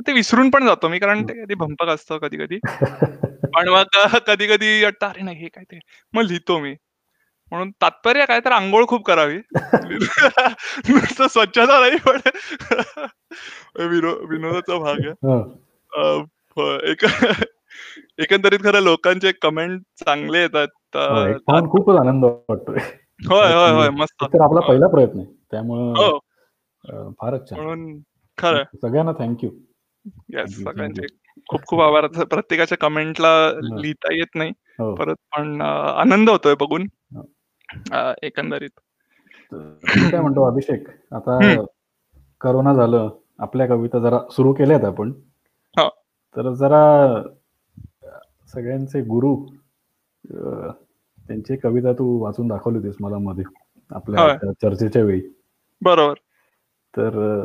Speaker 1: ते विसरून पण जातो मी कारण ते कधी भंपक असतं कधी-कधी. पण मग अ, कधी-कधी वाटतं अरे नाही हे काय ते मग लिहितो मी. म्हणून तात्पर्य काय तर अंघोळ खूप करावी. नुसतं स्वच्छता नाही पण विनो विनोदाचा भाग आहे.
Speaker 2: हो.
Speaker 1: एक एकंदरीत खरं लोकांचे कमेंट चांगले येतात.
Speaker 2: हो, खूपच आनंद वाटतोय
Speaker 1: होय, होय, होय. मस्त.
Speaker 2: तर आपला
Speaker 1: होय.
Speaker 2: पहिला प्रयत्न आहे त्यामुळं
Speaker 1: हो.
Speaker 2: फारच छान
Speaker 1: म्हणून खरं
Speaker 2: सगळ्यांना थँक्यू
Speaker 1: सगळ्यांचे
Speaker 2: thank
Speaker 1: खूप खूप आभार. प्रत्येकाच्या कमेंटला लिहिता येत नाही
Speaker 2: हो
Speaker 1: परत पण आनंद होतोय बघून
Speaker 2: हो.
Speaker 1: एकंदरीत.
Speaker 2: काय म्हणतो अभिषेक आता. करोना झालं आपल्या कविता जरा सुरू केल्यात आपण
Speaker 1: हो.
Speaker 2: तर जरा सगळ्यांचे गुरु त्यांची कविता तू वाचून दाखवली होतीस मला मध्ये आपल्या चर्चेच्या वेळी
Speaker 1: बरोबर.
Speaker 2: तर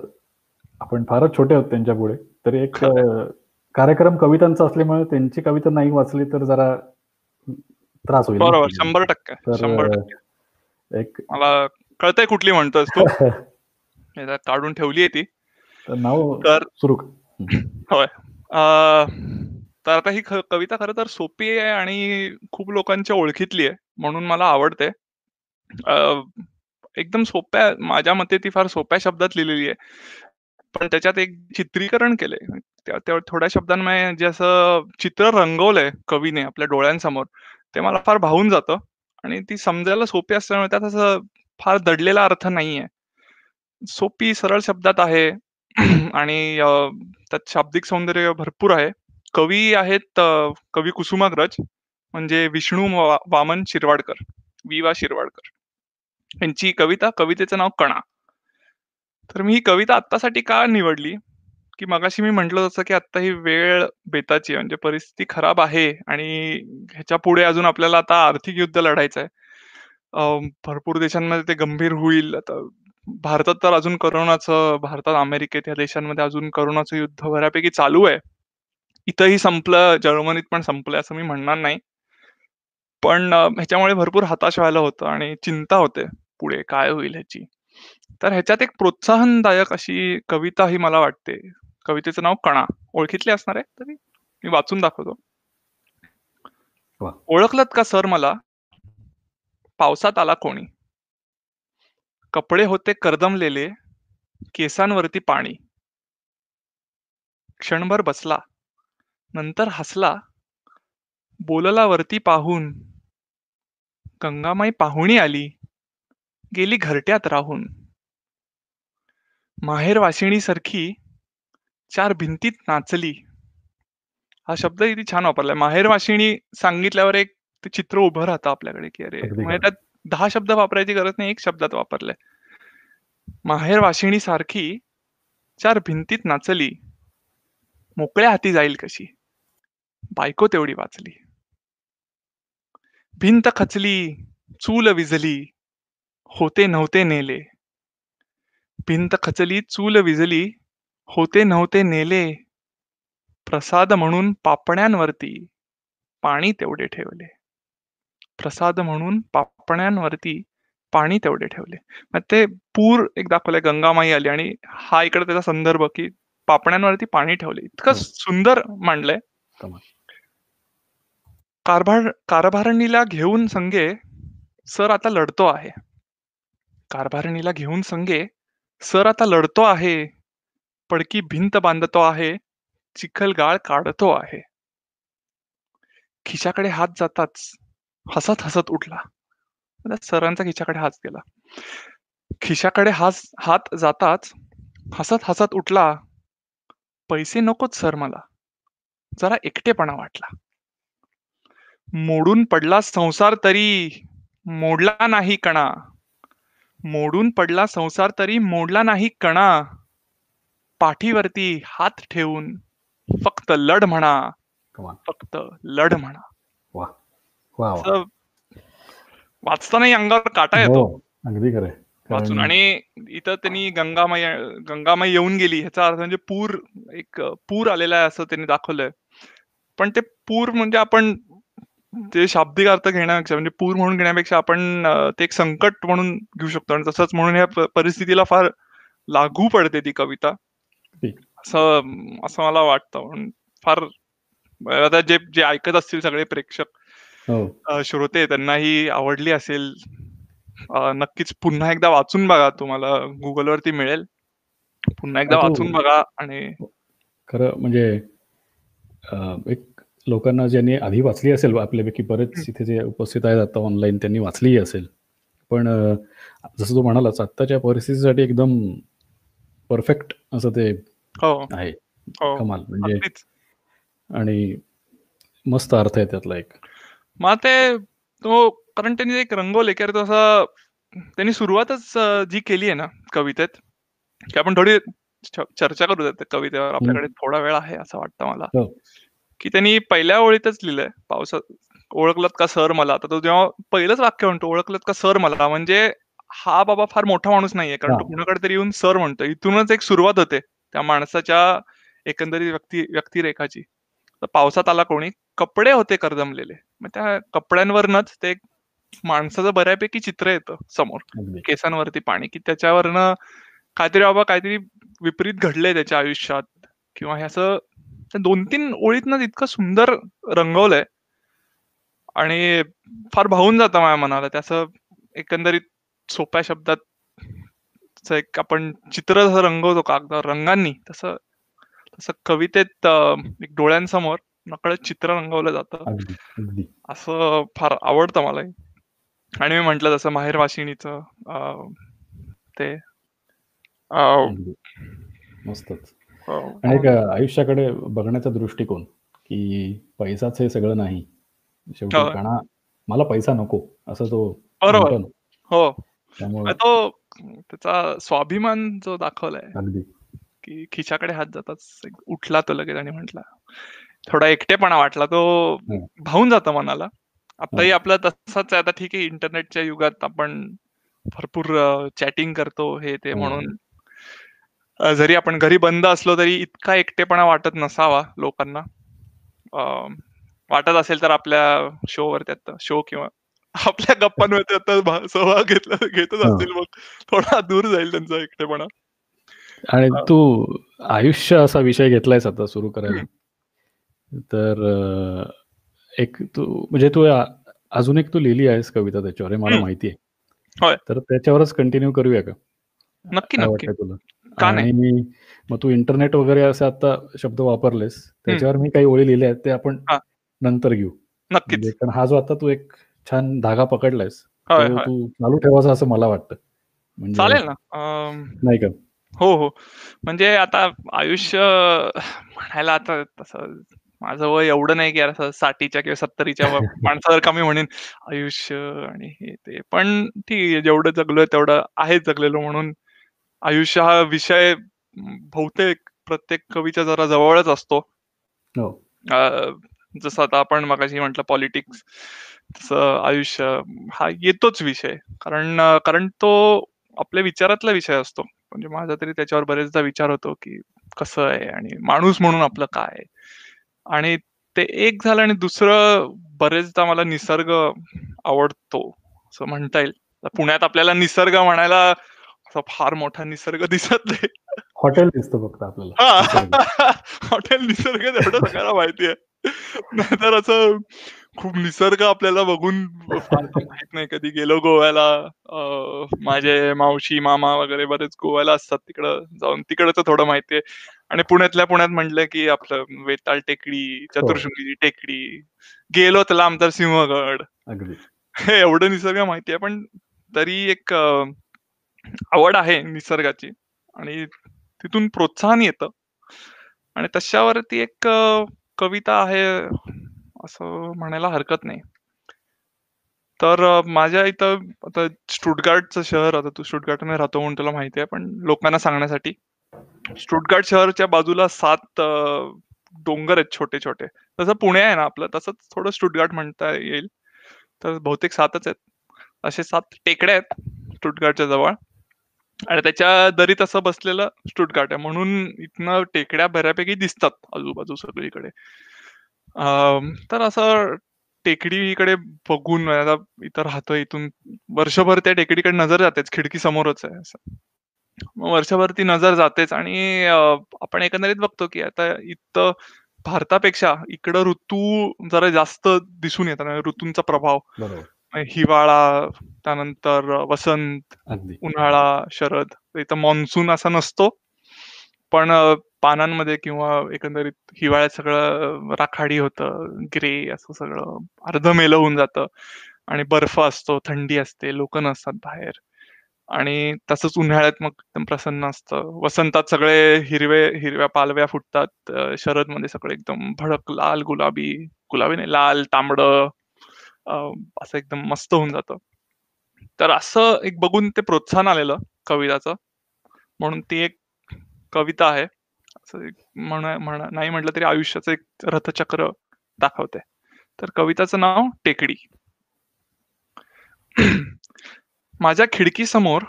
Speaker 2: आपण फारच छोटे आहोत त्यांच्या पुढे तर एक कार्यक्रम कवितांचा असल्यामुळे त्यांची कविता नाही वाचली तर जरा त्रास होईल.
Speaker 1: बरोबर. 100%
Speaker 2: तर
Speaker 1: 100%
Speaker 2: अ, एक
Speaker 1: मला कळतंय कुठली म्हणतोयस तू. काढून ठेवली आहे ती.
Speaker 2: तर नाव
Speaker 1: तर
Speaker 2: सुरू.
Speaker 1: होय. अ, तर आता ही कविता खरं तर सोपी आहे आणि खूप लोकांच्या ओळखीतली आहे. म्हणून मला आवडते. एकदम सोप्या माझ्या मते ती फार सोप्या शब्दात लिहिलेली आहे. पण त्याच्यात एक चित्रीकरण केलंय. त्या थोड्या शब्दांमध्ये जे असं चित्र रंगवलंय कवीने आपल्या डोळ्यांसमोर, ते मला फार भावून जातं आणि ती समजायला सोपी असल्यामुळे त्यात असं फार दडलेला अर्थ नाहीये. सोपी सरळ शब्दात आहे आणि त्यात शाब्दिक सौंदर्य भरपूर आहे. कवी आहेत कवी कुसुमाग्रज म्हणजे विष्णू वा वामन शिरवाडकर, वि. वा. शिरवाडकर. यांची कविता, कवितेचं नाव कणा. तर मी ही कविता आत्तासाठी का निवडली, की मगाशी मी म्हटलं जसं की आत्ता ही वेळ बेताची आहे. म्हणजे परिस्थिती खराब आहे आणि ह्याच्या पुढे अजून आपल्याला आता आर्थिक युद्ध लढायचं आहे. भरपूर देशांमध्ये ते गंभीर होईल. आता भारतात तर अजून कोरोनाचं भारतात, अमेरिकेत या देशांमध्ये अजून कोरोनाचं युद्ध बऱ्यापैकी चालू आहे. इथंही संपलं, जर्मनीत पण संपलं असं मी म्हणणार नाही. पण ह्याच्यामुळे भरपूर हताश व्हायला होतं आणि चिंता होते पुढे काय होईल ह्याची. तर ह्याच्यात एक प्रोत्साहनदायक अशी कविता ही मला वाटते. कवितेचं नाव कणा. ओळखीतली असणार आहे तरी मी वाचून दाखवतो. ओळखलत का सर मला? पावसात आला कोणी. कपडे होते करदमलेले, केसांवरती पाणी. क्षणभर बसला, नंतर हसला. बोलला वरती पाहून. गंगामाई पाहुणी आली, गेली घरट्यात राहून. माहेरवाशिणीसारखी चार भिंतीत नाचली. हा शब्द किती छान वापरलाय. माहेरवाशिणी सांगितल्यावर एक ते चित्र उभं राहतं आपल्याकडे, की अरे म्हणजे. त्यात 10 शब्द वापरायची गरज नाही, 1 शब्दात वापरलंय. माहेरवाशिणीसारखी चार भिंतीत नाचली. मोकळ्या हाती जाईल कशी. बायको तेवढी वाचली. भिंत खचली, चूल विझली, होते नव्हते नेले. भिंत खचली चूल विझली होते नव्हते नेले. प्रसाद म्हणून पापण्यांवरती पाणी तेवढे ठेवले. प्रसाद म्हणून पापण्यांवरती पाणी तेवढे ठेवले. मग ते पूर एक दाखवलंय गंगामाई आली आणि हा इकडे त्याचा संदर्भ की पापण्यांवरती पाणी ठेवले. इतकं
Speaker 2: हो.
Speaker 1: सुंदर मांडलंय. कारभार कारभारणीला घेऊन संगे सर आता लढतो आहे. कारभारणीला घेऊन संगे सर आता लढतो आहे. पडकी भिंत बांधतो आहे. चिखलगाळ काढतो आहे. खिशाकडे हात जाताच हसत हसत उठला. सरांचा खिशाकडे हात गेला. खिशाकडे हात हात जाताच हसत हसत उठला. पैसे नकोत सर मला. जरा एकटेपणा वाटला. मोडून पडला संसार तरी. मोडला नाही कणा. मोडून पडला संसार तरी मोडला नाही कणा. पाठीवरती हात ठेवून फक्त लढ म्हणा. फक्त लढ म्हणा. वाचतानाही अंगावर काटा येतो.
Speaker 2: हो अगदी खरंय
Speaker 1: वाचून. आणि इथं त्यांनी गंगामाई गंगामाई येऊन गेली. ह्याचा अर्थ म्हणजे पूर एक पूर आलेला आहे असं त्यांनी दाखवलंय. पण ते पूर म्हणजे आपण ते शाब्दिक अर्थ घेण्यापेक्षा म्हणजे पूर म्हणून घेण्यापेक्षा आपण ते एक संकट म्हणून घेऊ शकतो. आणि तसंच म्हणून या परिस्थितीला फार लागू पडते ती कविता. असं असं मला वाटतं. फार आता जे जे ऐकत असतील सगळे प्रेक्षक
Speaker 2: हो.
Speaker 1: श्रोते त्यांनाही आवडली असेल नक्कीच पुन्हा एकदा वाचून बघा. तुम्हाला गुगल वरती मिळेल. पुन्हा एकदा
Speaker 2: हा,
Speaker 1: वाचून बघा आणि
Speaker 2: खरं म्हणजे एक लोकांना ज्यांनी आधी वाचली असेल आपल्यापैकी बरेच इथे जे उपस्थित आहेत आता ऑनलाईन त्यांनी वाचलीही असेल. पण जसं तू म्हणालास आत्ताच्या परिस्थितीसाठी एकदम परफेक्ट असं ते
Speaker 1: हो.
Speaker 2: आहे.
Speaker 1: हो.
Speaker 2: कमाल. म्हणजे आणि मस्त अर्थ आहे त्यातला एक.
Speaker 1: मग ते तो कारण त्यांनी एक रंगवले की अरे तो असं त्यांनी सुरुवातच जी केली आहे ना कवितेत की आपण थोडी चर्चा करू त्या कवितेवर. आपल्याकडे थोडा वेळ आहे असं वाटतं मला.
Speaker 2: हो.
Speaker 1: की त्यांनी पहिल्या ओळीतच लिहिलंय. पावसात ओळखलत का सर मला? आता तो जेव्हा पहिलंच वाक्य म्हणतो ओळखलत का सर मला? म्हणजे हा बाबा फार मोठा माणूस नाहीये कारण. तो कुणाकडे तरी येऊन सर म्हणतो. इथूनच एक सुरुवात होते त्या माणसाच्या एकंदरीत व्यक्ती व्यक्तिरेखाची. तर पावसात आला कोणी? कपडे होते करदमलेले. मग त्या कपड्यांवरनच ते एक माणसाचं बऱ्यापैकी चित्र येतं समोर. केसांवरती पाणी. की त्याच्यावरनं काहीतरी बाबा काहीतरी विपरीत घडलंय त्याच्या आयुष्यात. किंवा हे असं दोन तीन ओळीतनं इतकं सुंदर रंगवलंय. आणि फार भावून जातं माझ्या मनाला. त्याचं एकंदरीत सोप्या शब्दात एक आपण चित्र जसं रंगवतो कागदावर रंगांनी तसं तसं कवितेत एक डोळ्यांसमोर नकळत चित्र रंगवलं जातं. असं फार आवडतं मला. आणि मी म्हंटल तसं माहेर वाशिणीचं ते
Speaker 2: मस्तच.
Speaker 1: अं,
Speaker 2: आणि एक आयुष्याकडे बघण्याचा दृष्टिकोन की पैसाच हे सगळं नाही शेवटी
Speaker 1: हो.
Speaker 2: कणा मला पैसा नको असं तो
Speaker 1: बरोबर
Speaker 2: म्हणतो ना.
Speaker 1: हो
Speaker 2: त्यामुळे
Speaker 1: तो त्याचा स्वाभिमान जो दाखवलाय
Speaker 2: अगदी
Speaker 1: की खिशाकडे हात जाताच एक उठला तो लगेच आणि म्हटला थोडा एकटेपणा वाटला तो
Speaker 2: हं.
Speaker 1: भावून जातो मनाला आताही
Speaker 2: हं.
Speaker 1: आपलं तसंच आहे आता ठीक आहे इंटरनेटच्या युगात आपण भरपूर चॅटिंग करतो हे ते
Speaker 2: हं.
Speaker 1: म्हणून जरी आपण घरी बंद असलो तरी इतका एकटेपणा वाटत नसावा लोकांना वाटत असेल तर आपल्या शो वर त्यात शो किंवा आपल्या गप्पांवर सहभाग घेतला घेतच. असतील मग थोडा दूर जाईल त्यांचा एकटेपणा
Speaker 2: आणि. तू आयुष्य असा विषय घेतलायस आता सुरू करायला तर एक तू म्हणजे तू अजून एक तू लिहिली आहेस कविता त्याच्यावर मला. माहिती. आहे तर त्याच्यावरच कंटिन्यू करूया का
Speaker 1: नक्की नक्की
Speaker 2: तुला
Speaker 1: का नाही?
Speaker 2: मग तू इंटरनेट वगैरे असे आता शब्द वापरलेस त्याच्यावर मी काही ओळी लिहिल्या आहेत ते आपण. नंतर घेऊ.
Speaker 1: नक्कीच.
Speaker 2: म्हणजे कारण हा जो आता तू एक छान धागा पकडलायस तो चालू ठेवायचा असं मला वाटतं. म्हणजे
Speaker 1: चालेल ना.
Speaker 2: नाही का?
Speaker 1: हो हो. म्हणजे आता आयुष्य म्हणायला आता तसं माझं वय एवढं नाही की असं साठीच्या किंवा सत्तरीच्या व- माणसासारखं मी म्हणेन आयुष्य आणि हे ते. पण ठीक आहे जेवढं जगलोय तेवढं आहे जगलेलो म्हणून आयुष्य हा विषय बहुतेक प्रत्येक कवीच्या जरा जवळच असतो.
Speaker 2: हो.
Speaker 1: जसं आता आपण मगाशी म्हटलं पॉलिटिक्स तसं आयुष्य हा येतोच विषय. कारण कारण तो आपल्या विचारातला विषय असतो. म्हणजे माझा तरी त्याच्यावर बरेचदा विचार होतो की कसं आहे आणि माणूस म्हणून आपलं काय आणि ते एक झालं आणि दुसरं बरेचदा मला निसर्ग आवडतो असं म्हणता येईल. पुण्यात आपल्याला निसर्ग म्हणायला असा फार मोठा निसर्ग दिसत नाही.
Speaker 2: हॉटेल दिसतं फक्त आपल्याला.
Speaker 1: हॉटेल निसर्ग तेवढं सगळ्याला माहिती आहे. नाहीतर असं खूप निसर्ग आपल्याला बघून माहीत नाही. कधी गेलो गोव्याला माझे मावशी मामा वगैरे बरेच गोव्याला असतात तिकडं जाऊन. तिकडचं थोडं माहितीये आणि पुण्यातल्या पुण्यात म्हटलं की आपलं वेताळ टेकडी हो. चतुर्शृंगी टेकडी गेलो तर लांब तर सिंहगड. हे एवढं निसर्ग माहिती आहे पण तरी एक आवड आहे निसर्गाची आणि तिथून प्रोत्साहन येतं. आणि तशावरती एक कविता आहे असं म्हणायला हरकत नाही. तर माझ्या इथं आता स्टुटगार्डचं शहर आता तू मध्ये राहतो म्हणून तुला माहिती आहे पण लोकांना सांगण्यासाठी स्टुटगार्ड शहरच्या बाजूला सात डोंगर आहेत छोटे छोटे जसं पुणे आहे ना आपलं तसंच थोडं स्टुटगार्ड म्हणता येईल. तर बहुतेक सातच आहेत. असे सात टेकड्या आहेत स्टुटगार्डच्या जवळ. आणि त्याच्या दरीत असं बसलेलं स्टुटगार्ट आहे. म्हणून इथनं टेकड्या बऱ्यापैकी दिसतात आजूबाजू सगळीकडे. तर असं टेकडीकडे बघून म्हणजे आता इथं राहतोय इथून वर्षभर त्या टेकडीकडे नजर जातेच खिडकी समोरच आहे असं. मग वर्षभर ती नजर जातेच आणि आपण एकंदरीत बघतो की आता इथं भारतापेक्षा इकडं ऋतू जरा जास्त दिसून येतात ऋतूंचा प्रभाव. हिवाळा त्यानंतर वसंत उन्हाळा शरद. इथं मान्सून असा नसतो. पण पानांमध्ये किंवा एकंदरीत हिवाळ्यात सगळं राखाडी होतं. ग्रे असं सगळं अर्ध मेल होऊन जातं. आणि बर्फ असतो थंडी असते लोक नसतात बाहेर. आणि तसंच उन्हाळ्यात मग एकदम प्रसन्न असतं. वसंतात सगळे हिरवे हिरव्या पालव्या फुटतात. शरदमध्ये सगळे एकदम भडक लाल गुलाबी गुलाबी नाही लाल तांबड असं एकदम मस्त होऊन जातं. तर असं एक बघून ते प्रोत्साहन आलेलं कविताचं. म्हणून ती एक कविता आहे. असं म्हणा नाही म्हटलं तरी आयुष्याचं एक रथचक्र दाखवते. तर कविताचं नाव टेकडी. माझ्या खिडकी समोर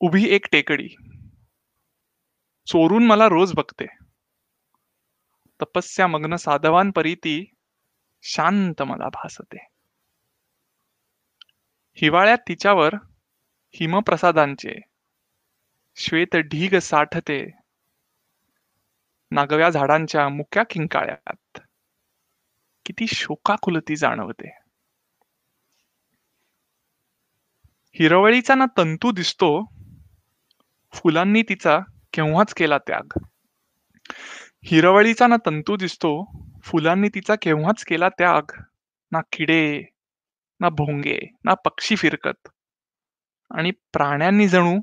Speaker 1: उभी एक टेकडी. चोरून मला रोज बघते. तपस्या मग्न साधवांपरी ती शांत मला भासते. हिवाळ्यात तिच्यावर हिमप्रसादांचे श्वेत ढीग साठते. नागव्या झाडांच्या मुक्या किंकाळ्यात किती शोकाकुलती जाणवते. हिरवळीचा ना तंतू दिसतो. फुलांनी तिचा केव्हाच केला त्याग. हिरवळीचा ना तंतू दिसतो. फुलांनी तिचा केव्हाच केला त्याग. ना किडे ना भोंगे ना पक्षी फिरकत. आणि प्राण्यांनी जणू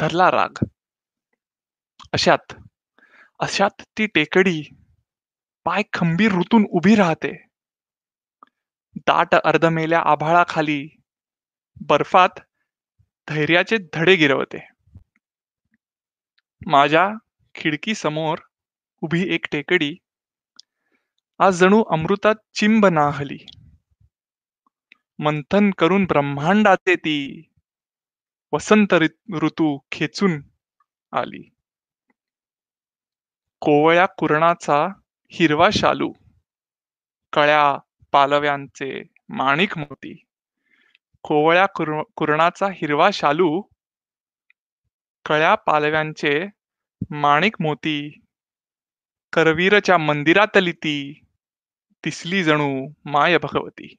Speaker 1: धरला राग. अशात अशात ती टेकडी पाय खंबीर ऋतून उभी राहते. दाट अर्धमेल्या आभाळाखाली बर्फात धैर्याचे धडे गिरवते. माझ्या खिडकी समोर उभी एक टेकडी आज जणू अमृतात चिंब नाहली. मंथन करून ब्रह्मांडाचे ती वसंत ऋतू खेचून आली. कोवळ्या कुरणाचा हिरवा शालू कळ्या पालव्यांचे माणिक मोती कोवळ्या कुर कुरणाचा हिरवा शालू कळ्या पालव्यांचे माणिक मोती करवीरच्या मंदिरातली ती दिसली जणू माय भगवती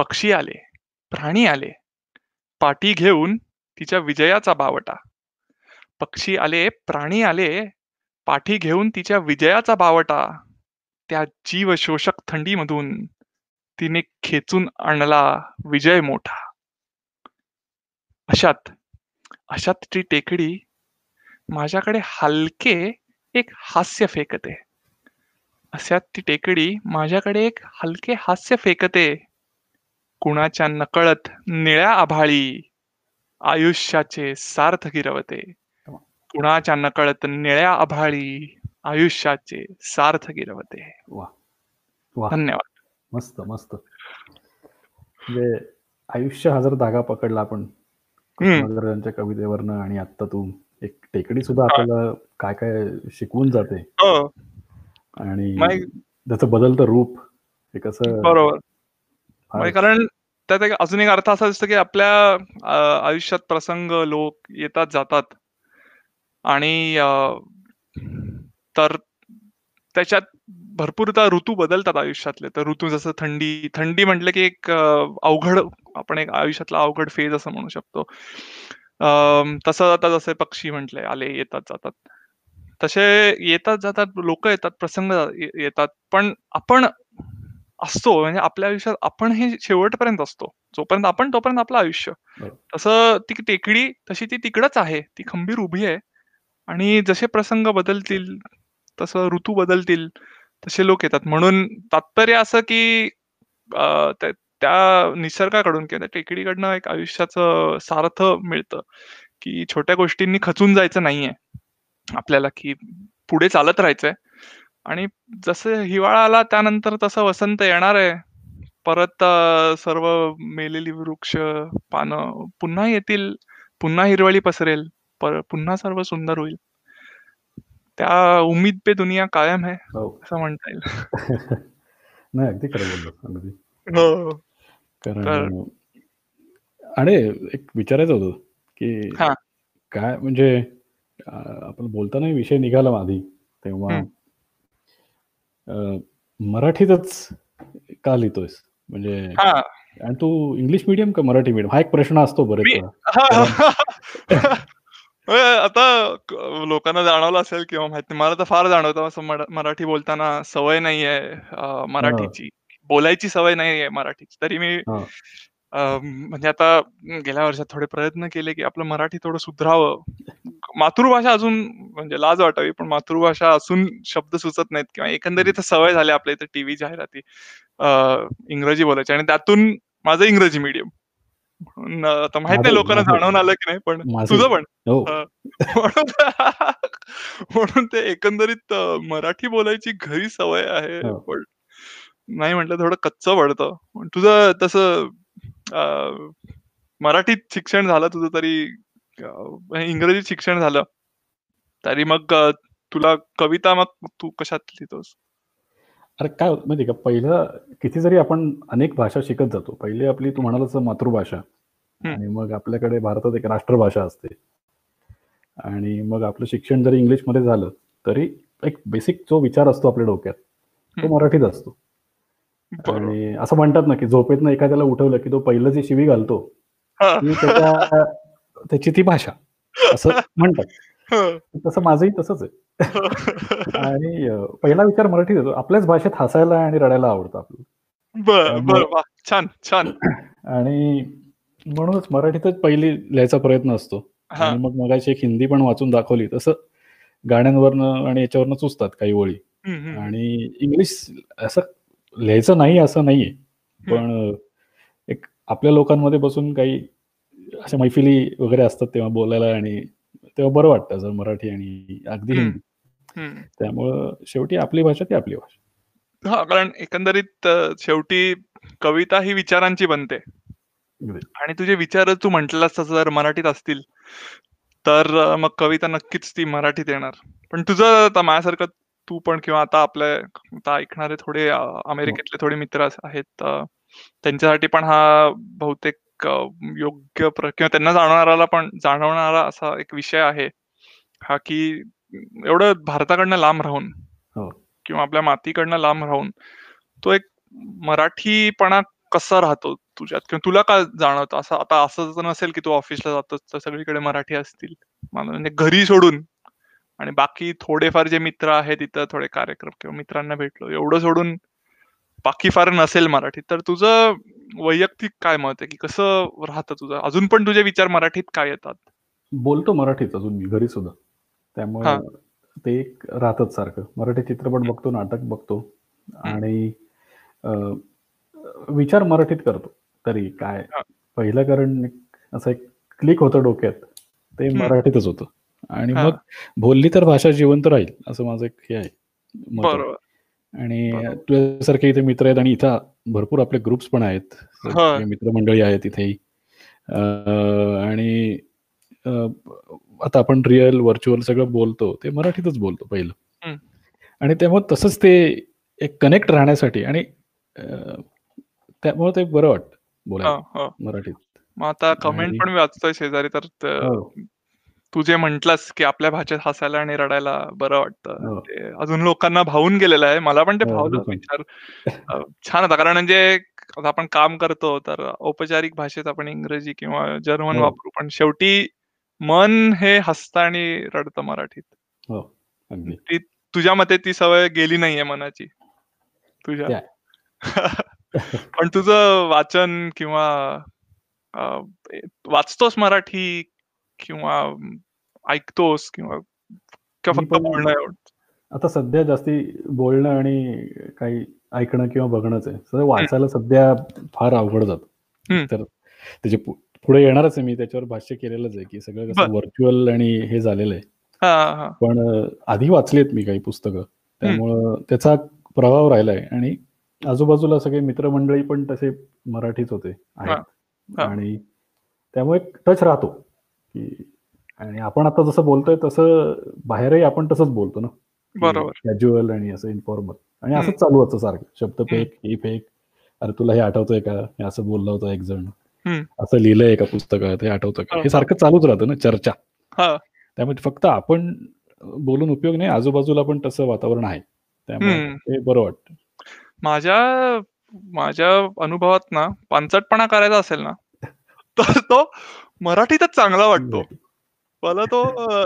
Speaker 1: पक्षी आले प्राणी आले पाठी घेऊन तिच्या विजयाचा बावटा. पक्षी आले प्राणी आले पाठी घेऊन तिच्या विजयाचा बावटा. त्या जीव शोषक थंडीमधून तिने खेचून आणला विजय मोठा. अशात अशात ती टेकडी माझ्याकडे हलके एक हास्य फेकते. अशात ती टेकडी माझ्याकडे एक हलके हास्य फेकते. कुणाच्या नकळत निळ्या आभाळी आयुष्याचे सार्थ गिरवते. कुणाच्या नकळत निळ्या आभाळी आयुष्याचे सार्थ गिरवते. धन्यवाद.
Speaker 2: मस्त मस्त. म्हणजे आयुष्य हा जर धागा पकडला आपण. कुसुमाग्रजांच्या कवितेवरनं आणि आता तू एक टेकडी सुद्धा आपल्याला काय काय शिकवून जाते.
Speaker 1: हो.
Speaker 2: आणि त्याचं बदलतं रूप हे कसं
Speaker 1: बरोबर. कारण त्यात एक अजून एक अर्थ असा दिसतो की आपल्या आयुष्यात प्रसंग लोक येतात जातात. आणि तर त्याच्यात भरपूरदा ऋतू बदलतात आयुष्यातले. तर ऋतू जसं थंडी थंडी म्हटलं की एक अवघड आपण एक आयुष्यातला अवघड फेज असं म्हणू शकतो. तसं आता जसे पक्षी म्हटले आले येतात जातात. तसे येतात जातात लोक येतात प्रसंग येतात. पण आपण असतो. म्हणजे आपल्या आयुष्यात आपण हे शेवटपर्यंत असतो. जोपर्यंत आपण तोपर्यंत आपलं आयुष्य. तसं ती टेकडी तशी ती तिकडच आहे. ती खंबीर उभी आहे. आणि जसे प्रसंग बदलतील तसं ऋतू बदलतील तसे लोक येतात. म्हणून तात्पर्य असं की त्या निसर्गाकडून किंवा त्या टेकडीकडनं एक आयुष्याचं सार्थ मिळतं की छोट्या गोष्टींनी खचून जायचं नाहीये. आपल्याला की पुढे चालत राहायचंय. आणि जसं हिवाळा आला त्यानंतर तसं वसंत येणार आहे. परत सर्व मेलेली वृक्ष पानं पुन्हा येतील पुन्हा हिरवळी पसरेल पर पुन्हा सर्व सुंदर होईल. त्या उम्मीद पे दुनिया कायम है
Speaker 2: हो.
Speaker 1: असं म्हणता येईल.
Speaker 2: नाही अगदी खरं बोललो अगदी.
Speaker 1: हो.
Speaker 2: कारण आणि एक विचारायचं होतं की. काय म्हणजे आपण बोलताना विषय निघाला आधी तेव्हा मराठीतच का लिहितोयस? म्हणजे
Speaker 1: हा.
Speaker 2: आणि तू इंग्लिश मिडियम का मराठी मिडियम? हा एक प्रश्न असतो बरेच
Speaker 1: आता लोकांना जाणवलं असेल किंवा माहिती मला तर फार जाणवतं. मराठी बोलताना सवय नाहीये अ, मराठीची. बोलायची सवय नाहीये मराठीची. तरी मी म्हणजे आता गेल्या वर्षात थोडे प्रयत्न केले की आपलं मराठी थोडं सुधरावं. मातृभाषा अजून म्हणजे लाज वाटावी पण मातृभाषा असून शब्द सुचत नाहीत किंवा एकंदरीत सवय झाली आपल्या इथे टीव्ही जाहिराती इंग्रजी बोलायची आणि त्यातून माझं इंग्रजी मीडियम. आता माहीत नाही लोकांना जाणवून आलं की नाही पण तुझं पण.
Speaker 2: हो.
Speaker 1: म्हणून ते एकंदरीत मराठी बोलायची घरी सवय आहे
Speaker 2: हो.
Speaker 1: पण नाही म्हटलं थोडं कच्च पडतं. पण तुझं तसं अ, मराठीत शिक्षण झालं तुझं तरी इंग्रजीत शिक्षण झालं. तरी मग तुला कविता मग तू कशात लिहितोस?
Speaker 2: अरे काय होतं माहिती का पहिलं किती जरी आपण अनेक भाषा शिकत जातो. पहिली आपली तू म्हणालास मातृभाषा. आणि मग आपल्याकडे भारतात एक राष्ट्रभाषा असते. आणि मग आपलं शिक्षण जरी इंग्लिशमध्ये झालं तरी एक बेसिक जो विचार असतो आपल्या डोक्यात तो. मराठीत असतो. आणि असं म्हणतात ना की झोपेतनं एखाद्याला उठवलं की तो पहिलं जी शिवी घालतो. ती त्याच्या त्याची ती भाषा असं म्हणतात.
Speaker 1: हा.
Speaker 2: तसं माझंही तसंच आहे. आणि पहिला विचार मराठीत येतो. आपल्याच भाषेत हसायला आणि रडायला आवडतं आपल्याला.
Speaker 1: बर छान छान.
Speaker 2: आणि म्हणूनच मराठीतच पहिली लिहायचा प्रयत्न असतो. आणि मग मगाशी एक हिंदी पण वाचून दाखवली. तसं गाण्यांवरनं आणि याच्यावरनं चुचतात काही ओळी. आणि इंग्लिश असं लिहायचं नाही असं नाहीये. पण एक आपल्या लोकांमध्ये बसून काही अशा मैफिली वगैरे असतात तेव्हा बोलायला आणि तेव्हा बरं वाटतं जर मराठी आणि अगदी. हिंदी. त्यामुळं शेवटी आपली भाषा ती आपली भाषा
Speaker 1: हा कारण एकंदरीत शेवटी कविता ही विचारांची बनते. आणि तुझे विचार तू म्हटलास तसं जर मराठीत असतील तर मग कविता नक्कीच ती मराठीत येणार पण तुझं आता माझ्यासारखं तू पण किंवा आता आपल्या आता ऐकणारे थोडे अमेरिकेतले थोडे मित्र आहेत त्यांच्यासाठी पण हा बहुतेक अ, योग्य प्र किंवा त्यांना जाणवणारा पण जाणवणारा असा एक विषय आहे हा की एवढं भारताकडनं लांब राहून
Speaker 2: हो.
Speaker 1: किंवा आपल्या मातीकडनं लांब राहून तो एक मराठीपणा कसा राहतो तुझ्यात? किंवा तुला का जाणवतं? असं आता असं तर नसेल की तू ऑफिसला जातोस तर सगळीकडे मराठी असतील. म्हणजे घरी सोडून आणि बाकी थोडेफार जे मित्र आहेत तिथं थोडे कार्यक्रम किंवा मित्रांना भेटलो एवढं सोडून फार नसेल मराठी तर तुझं वैयक्तिक काय मत आहे? की कसं राहतं तुझं? अजून पण तुझे विचार मराठीत काय येतात?
Speaker 2: बोलतो मराठीत अजून मी घरी सुद्धा. त्यामुळे ते एक राहतच सारखं. मराठी चित्रपट बघतो नाटक बघतो आणि विचार मराठीत करतो. तरी काय. पहिलं कारण असं एक क्लिक होतं डोक्यात. ते. मराठीतच होतं. आणि. मग बोलली तर भाषा जिवंत राहील असं माझं एक हे आहे. मत आहे.
Speaker 1: बरोबर.
Speaker 2: आणि. तुझ्यासारखे इथे मित्र आहेत आणि इथं भरपूर आपले ग्रुप्स पण आहेत. मित्रमंडळी आहेत इथेही आणि आता आपण रिअल व्हर्च्युअल सगळं बोलतो ते मराठीतच बोलतो पहिलं. आणि त्यामुळे तसंच ते एक कनेक्ट राहण्यासाठी आणि त्यामुळे ते बरं वाटतं बोलायला मराठीत.
Speaker 1: मग आता कमेंट पण वाचतोय शेजारी तर. तू जे म्हंटलस की आपल्या भाषेत हसायला आणि रडायला बरं वाटतं हो. ते अजून लोकांना भावून गेलेलं आहे. मला पण ते हो, भावलं विचार छान होता. कारण म्हणजे आपण काम करतो तर औपचारिक भाषेत आपण इंग्रजी किंवा जर्मन वापरू पण शेवटी मन हे हसतं आणि रडतं मराठीत. ती तुझ्या मते ती सवय गेली नाहीये मनाची? तुझ्या? पण तुझं वाचन किंवा वाचतोस मराठी किंवा ऐकतोस किंवा फक्त बोलणं
Speaker 2: आता सध्या जास्ती बोलणं आणि काही ऐकणं किंवा बघणंच आहे. वाचायला सध्या फार अवघड जात. तर त्याचे पुढे येणारच आहे मी त्याच्यावर भाष्य केलेलंच आहे की सगळं कसं व्हर्च्युअल आणि हे झालेलं आहे. पण आधी वाचलेत मी काही पुस्तकं. त्यामुळं त्याचा प्रभाव राहिलाय आणि आजूबाजूला सगळे मित्रमंडळी पण तसे मराठीच होते आणि त्यामुळे टच राहतो. की आणि आपण आता जसं बोलतोय तसं बाहेरही आपण तसंच बोलतो ना
Speaker 1: बरोबर.
Speaker 2: कॅज्युअल आणि असं इन्फॉर्मल आणि असंच चालू होतं सारखं. शब्द फेक ही फेक अरे तुला हे आठवतंय का? हे असं बोललं होतं एक जण. असं लिहिलंय एका पुस्तकात हे आठवतं का? हे सारखं चालूच राहतं ना चर्चा. त्यामुळे फक्त आपण बोलून उपयोग नाही आजूबाजूला पण तसं वातावरण आहे. त्यामुळे ते बरं वाटतं.
Speaker 1: माझ्या माझ्या अनुभवात ना पानचटपणा करायचा असेल ना तर तो मराठीतच चांगला वाटतो. मला तो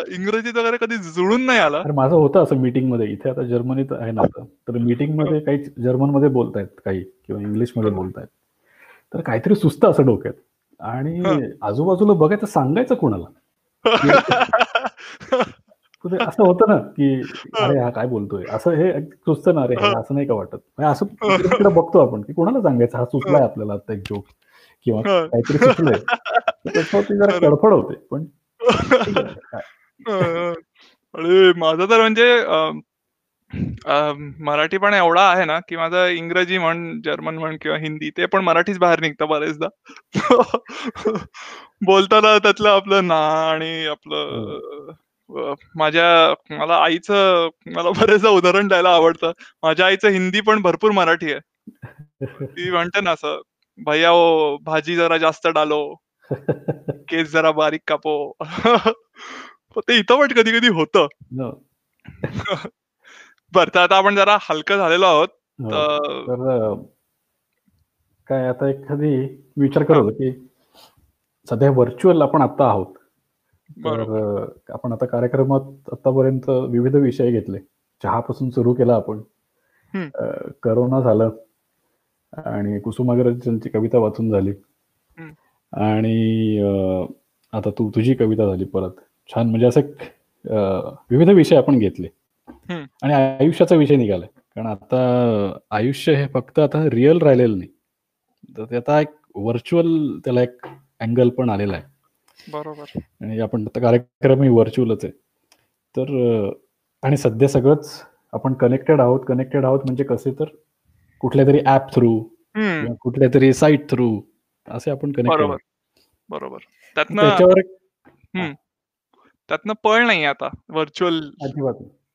Speaker 1: इंग्रजीत वगैरे कधी जुळून नाही आला.
Speaker 2: माझं होतं असं मीटिंगमध्ये इथे आता जर्मनीत आहे ना तर मीटिंगमध्ये काही जर्मनमध्ये बोलतायत काही किंवा इंग्लिशमध्ये बोलतायत. तर काहीतरी सुस्त असं डोक्यात. आणि आजूबाजूला बघायचं सांगायचं कोणाला? असं होतं ना की अरे हा काय बोलतोय? असं हे सुचतं ना रे असं नाही का वाटत? म्हणजे असं तिकडे बघतो आपण की कोणाला सांगायचं? हा सुचलाय आपल्याला आता एक जोक किंवा काहीतरी सुचलंय. त्याच्यावरती जरा कडफड होते पण
Speaker 1: अरे माझं तर म्हणजे मराठी पण एवढा आहे ना की माझं इंग्रजी म्हण जर्मन म्हण किंवा हिंदी ते पण मराठीच बाहेर निघतं बरेचदा. बोलताना त्यातलं आपलं ना आणि आपलं माझ्या मला आईचं मला बरेचदा उदाहरण द्यायला आवडतं. माझ्या आईचं हिंदी पण भरपूर मराठी आहे. ती म्हणते ना असं भैया ओ भाजी जरा जास्त डालो केस जरा बारीक कापो. ते इथं पण कधी कधी होत बर तर आता आपण जरा हलकं झालेलो आहोत.
Speaker 2: हो. तर काय आता एखादी विचार करत की सध्या व्हर्च्युअल आपण आता आहोत. तर आपण आता कार्यक्रमात आतापर्यंत विविध विषय घेतले. चहापासून सुरू केला आपण. करोना झालं. आणि कुसुमाग्रजांची कविता वाचून झाली. आणि आता तू तुझी कविता झाली परत. छान म्हणजे असं विविध विषय आपण घेतले. आणि आयुष्याचा विषय निघालाय. कारण आता आयुष्य हे फक्त आता रिअल राहिलेलं नाही. तर ते आता एक व्हर्च्युअल त्याला एक अँगल पण आलेला आहे.
Speaker 1: बरोबर.
Speaker 2: आणि आपण आता कार्यक्रम व्हर्च्युअलच आहे. तर आणि सध्या सगळंच आपण कनेक्टेड आहोत कनेक्टेड आहोत म्हणजे कसे तर कुठल्या तरी ऍप थ्रू कुठल्या तरी साईट थ्रू असे आपण कनेक्टेड
Speaker 1: बरोबर. बरोबर. त्याच्यावर त्यातनं पळ नाही आता. व्हर्च्युअल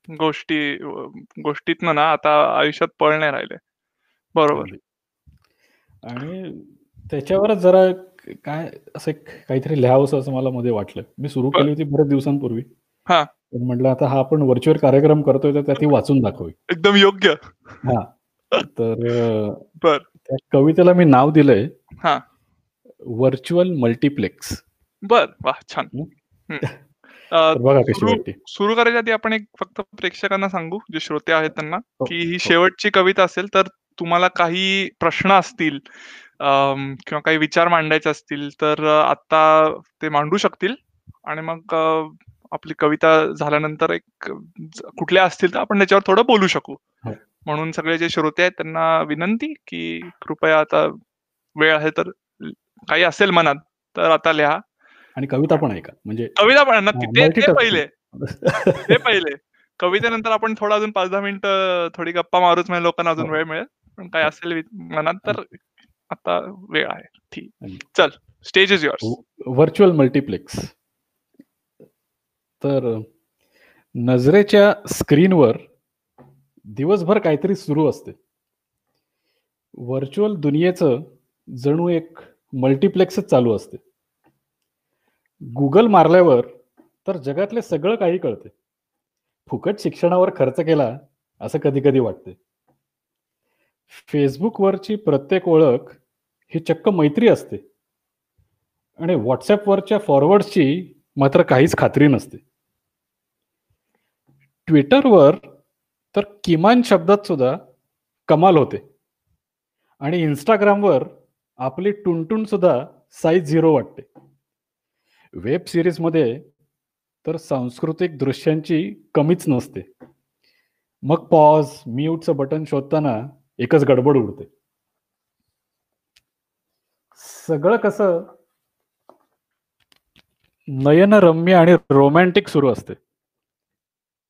Speaker 1: गोष्टी गोष्टीत ना आता आयुष्यात पळ नाही राहिले. बरोबर.
Speaker 2: आणि त्याच्यावरच जरा काय असं काहीतरी लिहावंसं असं मला मध्ये वाटलं. मी सुरू केली होती बऱ्याच दिवसांपूर्वी. म्हटलं आता हा आपण व्हर्च्युअल कार्यक्रम करतोय तर त्यात वाचून दाखवी
Speaker 1: एकदम योग्य.
Speaker 2: हा. तर त्या कवितेला मी नाव दिलंय. व्हर्च्युअल मल्टिप्लेक्स
Speaker 1: बर. वा छान.
Speaker 2: बघा कशी वाटते.
Speaker 1: सुरू करायच्या आधी आपण एक फक्त प्रेक्षकांना सांगू जे श्रोते आहेत त्यांना हो, की ही हो. शेवटची कविता असेल तर तुम्हाला काही प्रश्न असतील किंवा काही विचार मांडायचे असतील तर आता ते मांडू शकतील. आणि मग आपली कविता झाल्यानंतर एक कुठल्या असतील तर आपण त्याच्यावर थोडं बोलू शकू. हो. म्हणून सगळे जे श्रोते आहेत त्यांना विनंती की कृपया आता वेळ आहे तर काही असेल मनात तर आता लिहा.
Speaker 2: आणि कविता पण आहे का म्हणजे
Speaker 1: कविता पण नक्की. ते पहिले. ते पहिले. कवितेनंतर आपण थोडा अजून पाच दहा मिनिटं थोडी गप्पा मारूच म्हणजे लोकांना अजून हो. वेळ मिळेल. पण काय असेल मनात तर आता वेळ आहे. ठीक. चल stage is yours
Speaker 2: virtual multiplex तर नजरेच्या स्क्रीनवर दिवसभर काहीतरी सुरू असते. व्हर्च्युअल दुनियेचं जणू एक मल्टिप्लेक्सच चालू असते. गुगल मारल्यावर तर जगातले सगळं काही कळते. फुकट शिक्षणावर खर्च केला असं कधी कधी वाटते. फेसबुकवरची प्रत्येक ओळख ही चक्क मैत्री असते. आणि व्हॉट्सॲपवरच्या फॉरवर्डची मात्र काहीच खात्री नसते. ट्विटरवर तर किमान शब्दात सुद्धा कमाल होते. आणि इंस्टाग्रामवर आपली टुनटुन सुद्धा साईज झिरो वाटते. वेब सिरीजमध्ये तर सांस्कृतिक दृश्यांची कमीच नसते. मग पॉज म्यूटचं बटन शोधताना एकच गडबड उडते. सगळं कसं नयनरम्य आणि रोमॅन्टिक सुरू असते.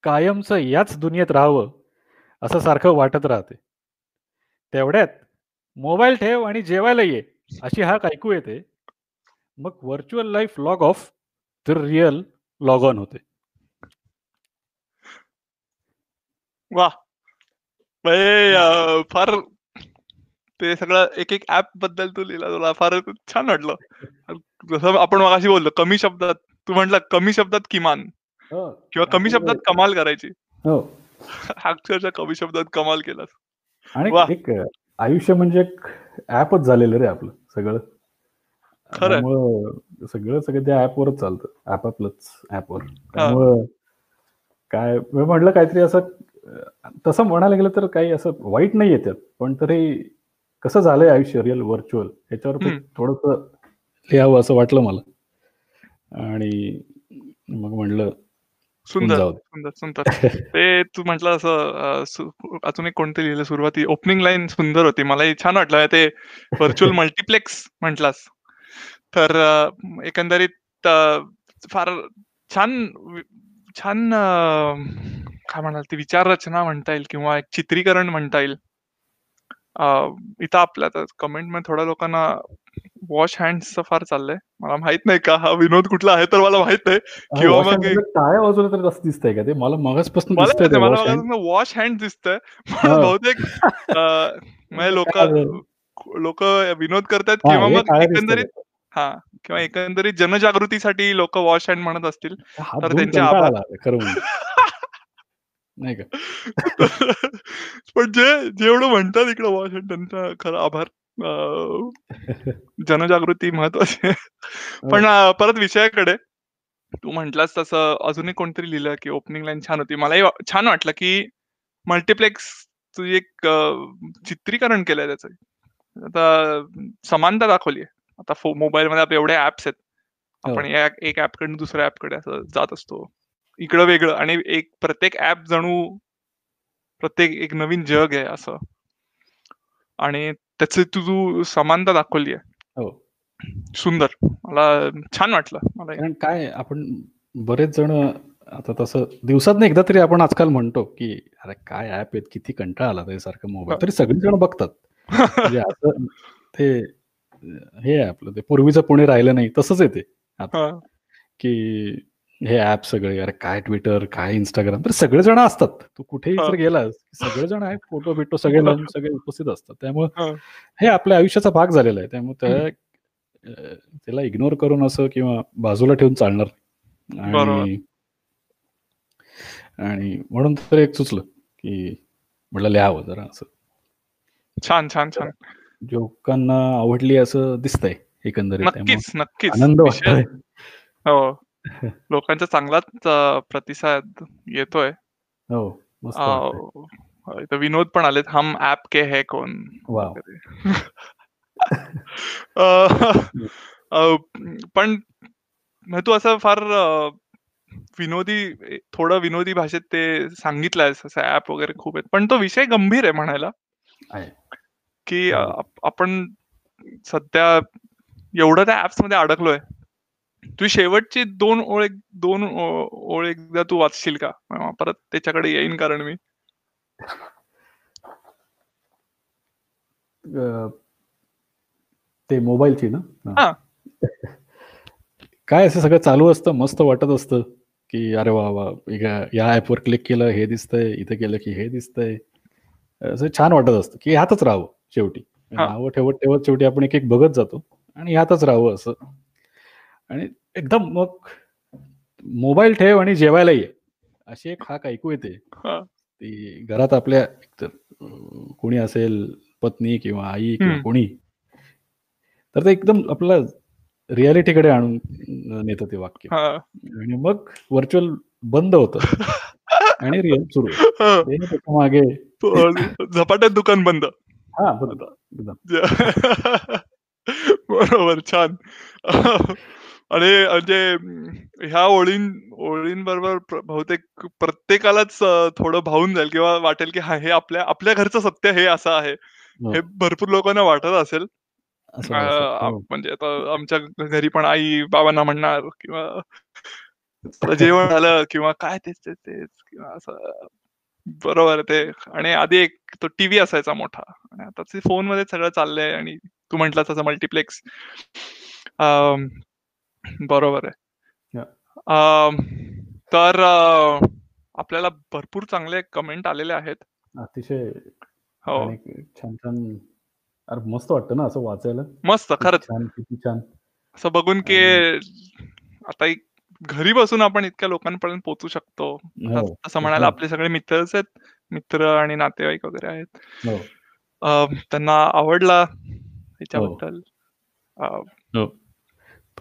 Speaker 2: कायमचं याच दुनियेत राहावं असं सारखं वाटत राहते. तेवढ्यात मोबाईल ठेव आणि जेवायला ये अशी हाक ऐकू येते. मग व्हर्च्युअल लाईफ लॉग ऑफ तर रिअल लॉग ऑन होते.
Speaker 1: वा म्हणजे, फार ते सगळं एक एक ऍपबद्दल तू लिहिला तुला फार छान वाटलं. जसं आपण मगाशी बोललो कमी शब्दात तू म्हटलं कमी शब्दात किमान. किंवा कमी शब्दात कमाल करायची.
Speaker 2: हो.
Speaker 1: अक्षरशः कमी शब्दात कमाल केलास.
Speaker 2: आणि. एक आयुष्य म्हणजे एक ऍपच झालेलं रे आपलं सगळं. त्यामुळं सगळं सगळं त्या ऍपवरच चालतं. ऍप आपलंच ऍपवर त्यामुळं काय मी म्हटलं काहीतरी असं तसं म्हणायला गेलं तर काही असं वाईट नाही येतात पण तरी कसं झालंय आयुष्य रिअल व्हर्च्युअल ह्याच्यावर. थोडस लिहावं असं वाटलं मला. आणि मग म्हणलं
Speaker 1: सुंदर. सुंदर सुंदर ते तू म्हटलं असं अजून एक कोणते लिहिलं सुरुवाती? ओपनिंग लाईन सुंदर होती. मलाही छान वाटलं. ते व्हर्च्युअल मल्टिप्लेक्स म्हटलास. तर एकंदरीत फार छान छान काय म्हणाल ती विचार रचना म्हणता येईल किंवा एक चित्रीकरण म्हणता येईल. इथं आपल्या कमेंटमध्ये थोड्या लोकांना वॉश हँड्सचं फार चाललंय मला माहीत नाही का हा विनोद कुठला आहे तर मला माहीत नाही किंवा मग
Speaker 2: हँड टाळ्या वाजवलं तर असं दिसतंय का ते मला मगासपासून
Speaker 1: मला
Speaker 2: वॉश हँड
Speaker 1: हँड दिसतंय. बहुतेक म्हणजे लोक? लोक विनोद करतात किंवा मग एकंदरीत. हा किंवा एकंदरीत जनजागृतीसाठी लोक वॉश हँड म्हणत असतील तर
Speaker 2: धुवून
Speaker 1: त्यांचे
Speaker 2: कंटाळा
Speaker 1: आभार.
Speaker 2: नाही का?
Speaker 1: पण जे जेवढं म्हणतात इकडे त्यांचा खरं आभार जनजागृती महत्वाची आहे.
Speaker 2: हो.
Speaker 1: पण परत विषयाकडे. तू म्हटलास तसं अजूनही कोणतरी लिहिलं की ओपनिंग लाईन छान होती. मलाही छान वाटलं की मल्टिप्लेक्स तुझी एक चित्रीकरण केलंय त्याचं. आता समानता दाखवली आता मोबाईल मध्ये आपले एवढे ऍप्स आहेत.
Speaker 2: हो.
Speaker 1: आपण या एक ऍपकडून दुसऱ्या ऍपकडे असं जात असतो. इकडं वेगळं आणि एक प्रत्येक ऍप जणू प्रत्येक एक नवीन जग आहे असं. आणि त्याची तू तू समानता दाखवली आहे.
Speaker 2: हो.
Speaker 1: सुंदर. मला छान वाटलं. मला
Speaker 2: कारण काय आपण बरेच जण आता तसं दिवसात एकदा तरी आपण आजकाल म्हणतो की अरे काय ऍप आहेत किती कंटाळा आला ते सारखं मोबाईल तरी सगळी जण बघतात. म्हणजे ते हे आपलं ते पूर्वीचं पुणे राहिलं नाही तसंच आहे ते.
Speaker 1: हा.
Speaker 2: की हे ऍप सगळे अरे काय ट्विटर काय इंस्टाग्राम तर सगळे जण असतात. तू कुठेही. जर गेलास सगळे जण आहेत फोटो बिटो सगळे लावून सगळे उपस्थित असतात. त्यामुळे
Speaker 1: हा.
Speaker 2: आपल्या आयुष्याचा भाग झालेला आहे. त्यामुळे त्या त्याला इग्नोर करून असं किंवा बाजूला ठेवून चालणार. आणि आणि म्हणून तर एक सुचलं की म्हटलं लिहावं जरा असं.
Speaker 1: छान छान छान.
Speaker 2: लोकांना आवडली असं दिसतंय एकंदरीत.
Speaker 1: नक्कीच नक्कीच.
Speaker 2: आनंद वाटतोय.
Speaker 1: हो. लोकांचा चांगलाच प्रतिसाद येतोय.
Speaker 2: हो
Speaker 1: इथं विनोद पण आलेत हम ऍप के है कोण पण तू असं फार विनोदी थोडं विनोदी भाषेत ते सांगितलंयस असं ऍप वगैरे खूप आहेत. पण तो विषय गंभीर आहे म्हणायला. की
Speaker 2: हो.
Speaker 1: आपण सध्या एवढं त्या ऍप्समध्ये अडकलोय. तू शेवटची दोन ओळ दोन ओळ एकदा तू वाचशील का? परत त्याच्याकडे येईन कारण मी.
Speaker 2: ते मोबाईलची ना. काय असं सगळं चालू असतं? मस्त वाटत असतं की अरे वा वा या ऍपवर क्लिक केलं हे दिसतंय इथे केलं की हे दिसतंय. असं छान वाटत असतं की ह्यातच राहावं शेवटी. नावं ठेवत ठेवत शेवटी आपण एक एक बघत जातो आणि ह्यातच राहावं असं. आणि एकदम मग मोबाईल ठेव आणि जेवायला ये अशी एक हाक ऐकू येते. ती घरात आपल्या कोणी असेल पत्नी किंवा आई किंवा. कोणी तर ते एकदम आपल्याला रियालिटीकडे आणून नेतं ते वाक्य. आणि मग व्हर्च्युअल बंद होतं. आणि रिअल सुरू मागे
Speaker 1: झपाट्यात दुकान बंद.
Speaker 2: हा
Speaker 1: बरोबर छान. आणि म्हणजे ह्या ओळीं ओळींबरोबर बहुतेक प्रत्येकालाच थोडं भावून जाईल किंवा वाटेल की हा हे आपल्या आपल्या घरचं सत्य हे असं आहे.
Speaker 2: हो.
Speaker 1: हे भरपूर लोकांना वाटत असेल.
Speaker 2: हो.
Speaker 1: म्हणजे आता आमच्या घरी पण आई बाबांना म्हणणार किंवा "तुला जेवण झालं किंवा काय तेच तेच तेच किंवा असं. बरोबर ते. आणि आधी एक तो टीव्ही असायचा मोठा. आणि आता ते फोनमध्ये सगळं चाललंय आणि तू म्हंटल तसं मल्टिप्लेक्स बरोबर आहे. अं, तर अं, आपल्याला भरपूर चांगले कमेंट आलेले आहेत.
Speaker 2: अतिशय
Speaker 1: हो.
Speaker 2: आणि छान छान. अरे मस्त वाटतं ना असं वाचायला.
Speaker 1: मस्त
Speaker 2: किती
Speaker 1: खरंच.
Speaker 2: छान किती छान.
Speaker 1: असं बघून की आता एक घरी बसून आपण इतक्या लोकांपर्यंत पोहोचू शकतो. आता
Speaker 2: हो.
Speaker 1: असं म्हणायला
Speaker 2: हो.
Speaker 1: आपले सगळे मित्रच आहेत. मित्र आणि नातेवाईक वगैरे आहेत.
Speaker 2: हो.
Speaker 1: अं, त्यांना आवडला त्याच्याबद्दल अं,
Speaker 2: हो.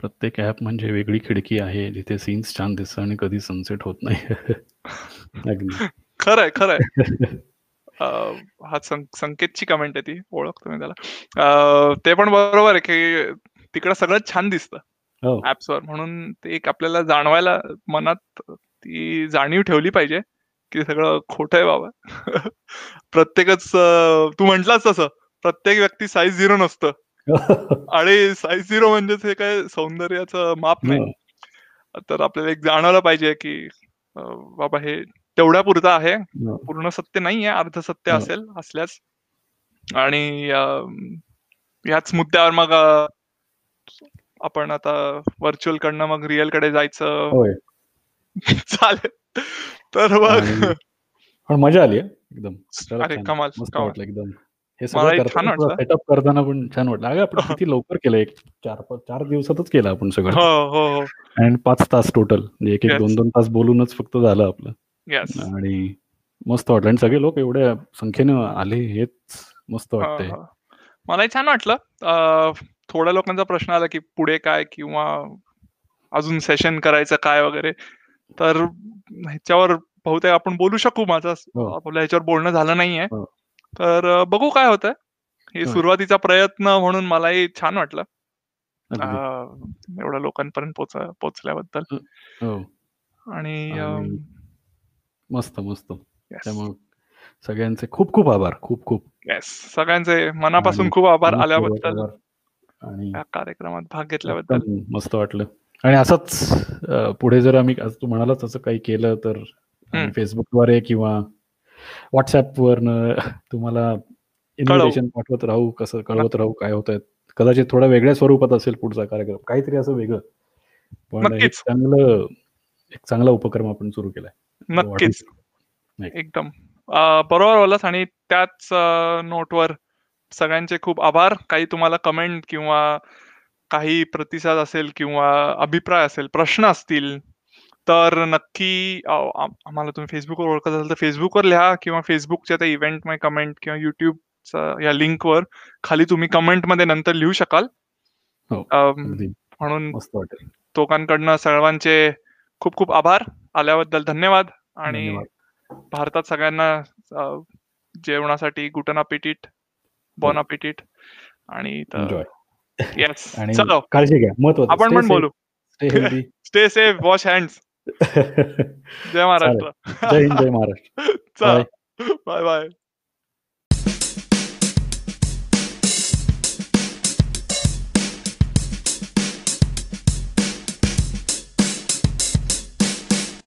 Speaker 2: प्रत्येक ऍप म्हणजे वेगळी खिडकी आहे जिथे सीन्स छान दिसतं आणि कधी सनसेट होत नाही.
Speaker 1: खरंय खरंय. हा संकेतची कमेंट आहे ती ओळखतो मी त्याला. ते पण बरोबर आहे की तिकडं सगळं छान दिसतं.
Speaker 2: हो.
Speaker 1: ऍप्सवर म्हणून ते एक आपल्याला जाणवायला मनात ती जाणीव ठेवली पाहिजे की सगळं खोटं आहे बाबा. प्रत्येकच तू म्हंटलास तसं. प्रत्येक व्यक्ती साईज झिरो नसतं. आणि साईज झिरो म्हणजेच हे काय सौंदर्याचं माप नाही. तर आपल्याला एक जाणवलं पाहिजे की बाबा हे तेवढ्या पुरतं आहे. पूर्ण सत्य नाहीये अर्ध सत्य. असेल असल्यास. आणि याच मुद्द्यावर मग आपण आता व्हर्च्युअल कडनं मग रिअलकडे जायचं. चालेल. तर मग
Speaker 2: पण मजा आली एकदम.
Speaker 1: अरे. कमाल
Speaker 2: एकदम. हे सगळं. सेटअप करताना पण छान वाटलं. अगं आपण किती लवकर केलं? एक चार पाच चार दिवसातच केलं आपण
Speaker 1: हो
Speaker 2: सगळं.
Speaker 1: हो हो
Speaker 2: आणि पाच तास टोटल म्हणजे एक एक. दोन दोन तास बोलूनच फक्त झालं आपलं.
Speaker 1: येस
Speaker 2: आणि मस्त वाटलं. आणि सगळे लोक एवढ्या संख्येनं आले हेच मस्त वाटतंय.
Speaker 1: मलाही छान वाटलं. थोड्या लोकांचा प्रश्न आला की पुढे काय किंवा अजून सेशन करायचं काय वगैरे. तर ह्याच्यावर बहुतेक आपण बोलू शकू. माझं
Speaker 2: हो.
Speaker 1: आपल्या ह्याच्यावर बोलणं झालं नाहीये.
Speaker 2: हो.
Speaker 1: तर बघू काय होतंय. ही. सुरुवातीचा प्रयत्न म्हणून मलाही छान वाटलं. एवढ्या लोकांपर्यंत पोच पोचल्याबद्दल.
Speaker 2: हो.
Speaker 1: आणि
Speaker 2: मस्त मस्त. त्यामुळे सगळ्यांचे खूप खूप आभार. खूप खूप.
Speaker 1: Yes. सगळ्यांचे मनापासून खूप आभार आल्याबद्दल.
Speaker 2: आणि
Speaker 1: या कार्यक्रमात भाग घेतल्याबद्दल.
Speaker 2: मस्त वाटलं. आणि असंच पुढे जर आम्ही तू म्हणालाच असं काही केलं तर. फेसबुकद्वारे किंवा व्हॉट्सअपवरनं तुम्हाला इन्व्हिटेशन पाठवत राहू कसं कळवत राहू काय होत आहेत कदाचित थोडा वेगळ्या स्वरूपात असेल पुढचा कार्यक्रम. काहीतरी असं वेगळं. पण एक. चांगलं एक चांगला उपक्रम आपण सुरू केलाय.
Speaker 1: नक्कीच. एकदम. बरोबर बोललास आणि त्याच नोटवर सगळ्यांचे खूप आभार. काही तुम्हाला कमेंट किंवा काही प्रतिसाद असेल किंवा अभिप्राय असेल प्रश्न असतील तर नक्की आम्हाला तुम्ही फेसबुकवर ओळखत असाल तर फेसबुकवर लिहा किंवा फेसबुकच्या त्या इव्हेंट माय कमेंट किंवा युट्यूबच्या या लिंकवर खाली तुम्ही कमेंटमध्ये नंतर लिहू शकाल.
Speaker 2: हो,
Speaker 1: म्हणून दोघांकडनं सर्वांचे खूप खूप आभार. आल्याबद्दल धन्यवाद आणि. भारतात सगळ्यांना जेवणासाठी गुटन अपिटीट बॉन अपिटीट आणि येस चलो.
Speaker 2: काळजी घ्या.
Speaker 1: आपण पण बोलू. स्टे सेफ वॉश हँड्स जय महाराष्ट्र
Speaker 2: जय हिंद जय महाराष्ट्र
Speaker 1: चल
Speaker 2: Bye.
Speaker 1: Bye bye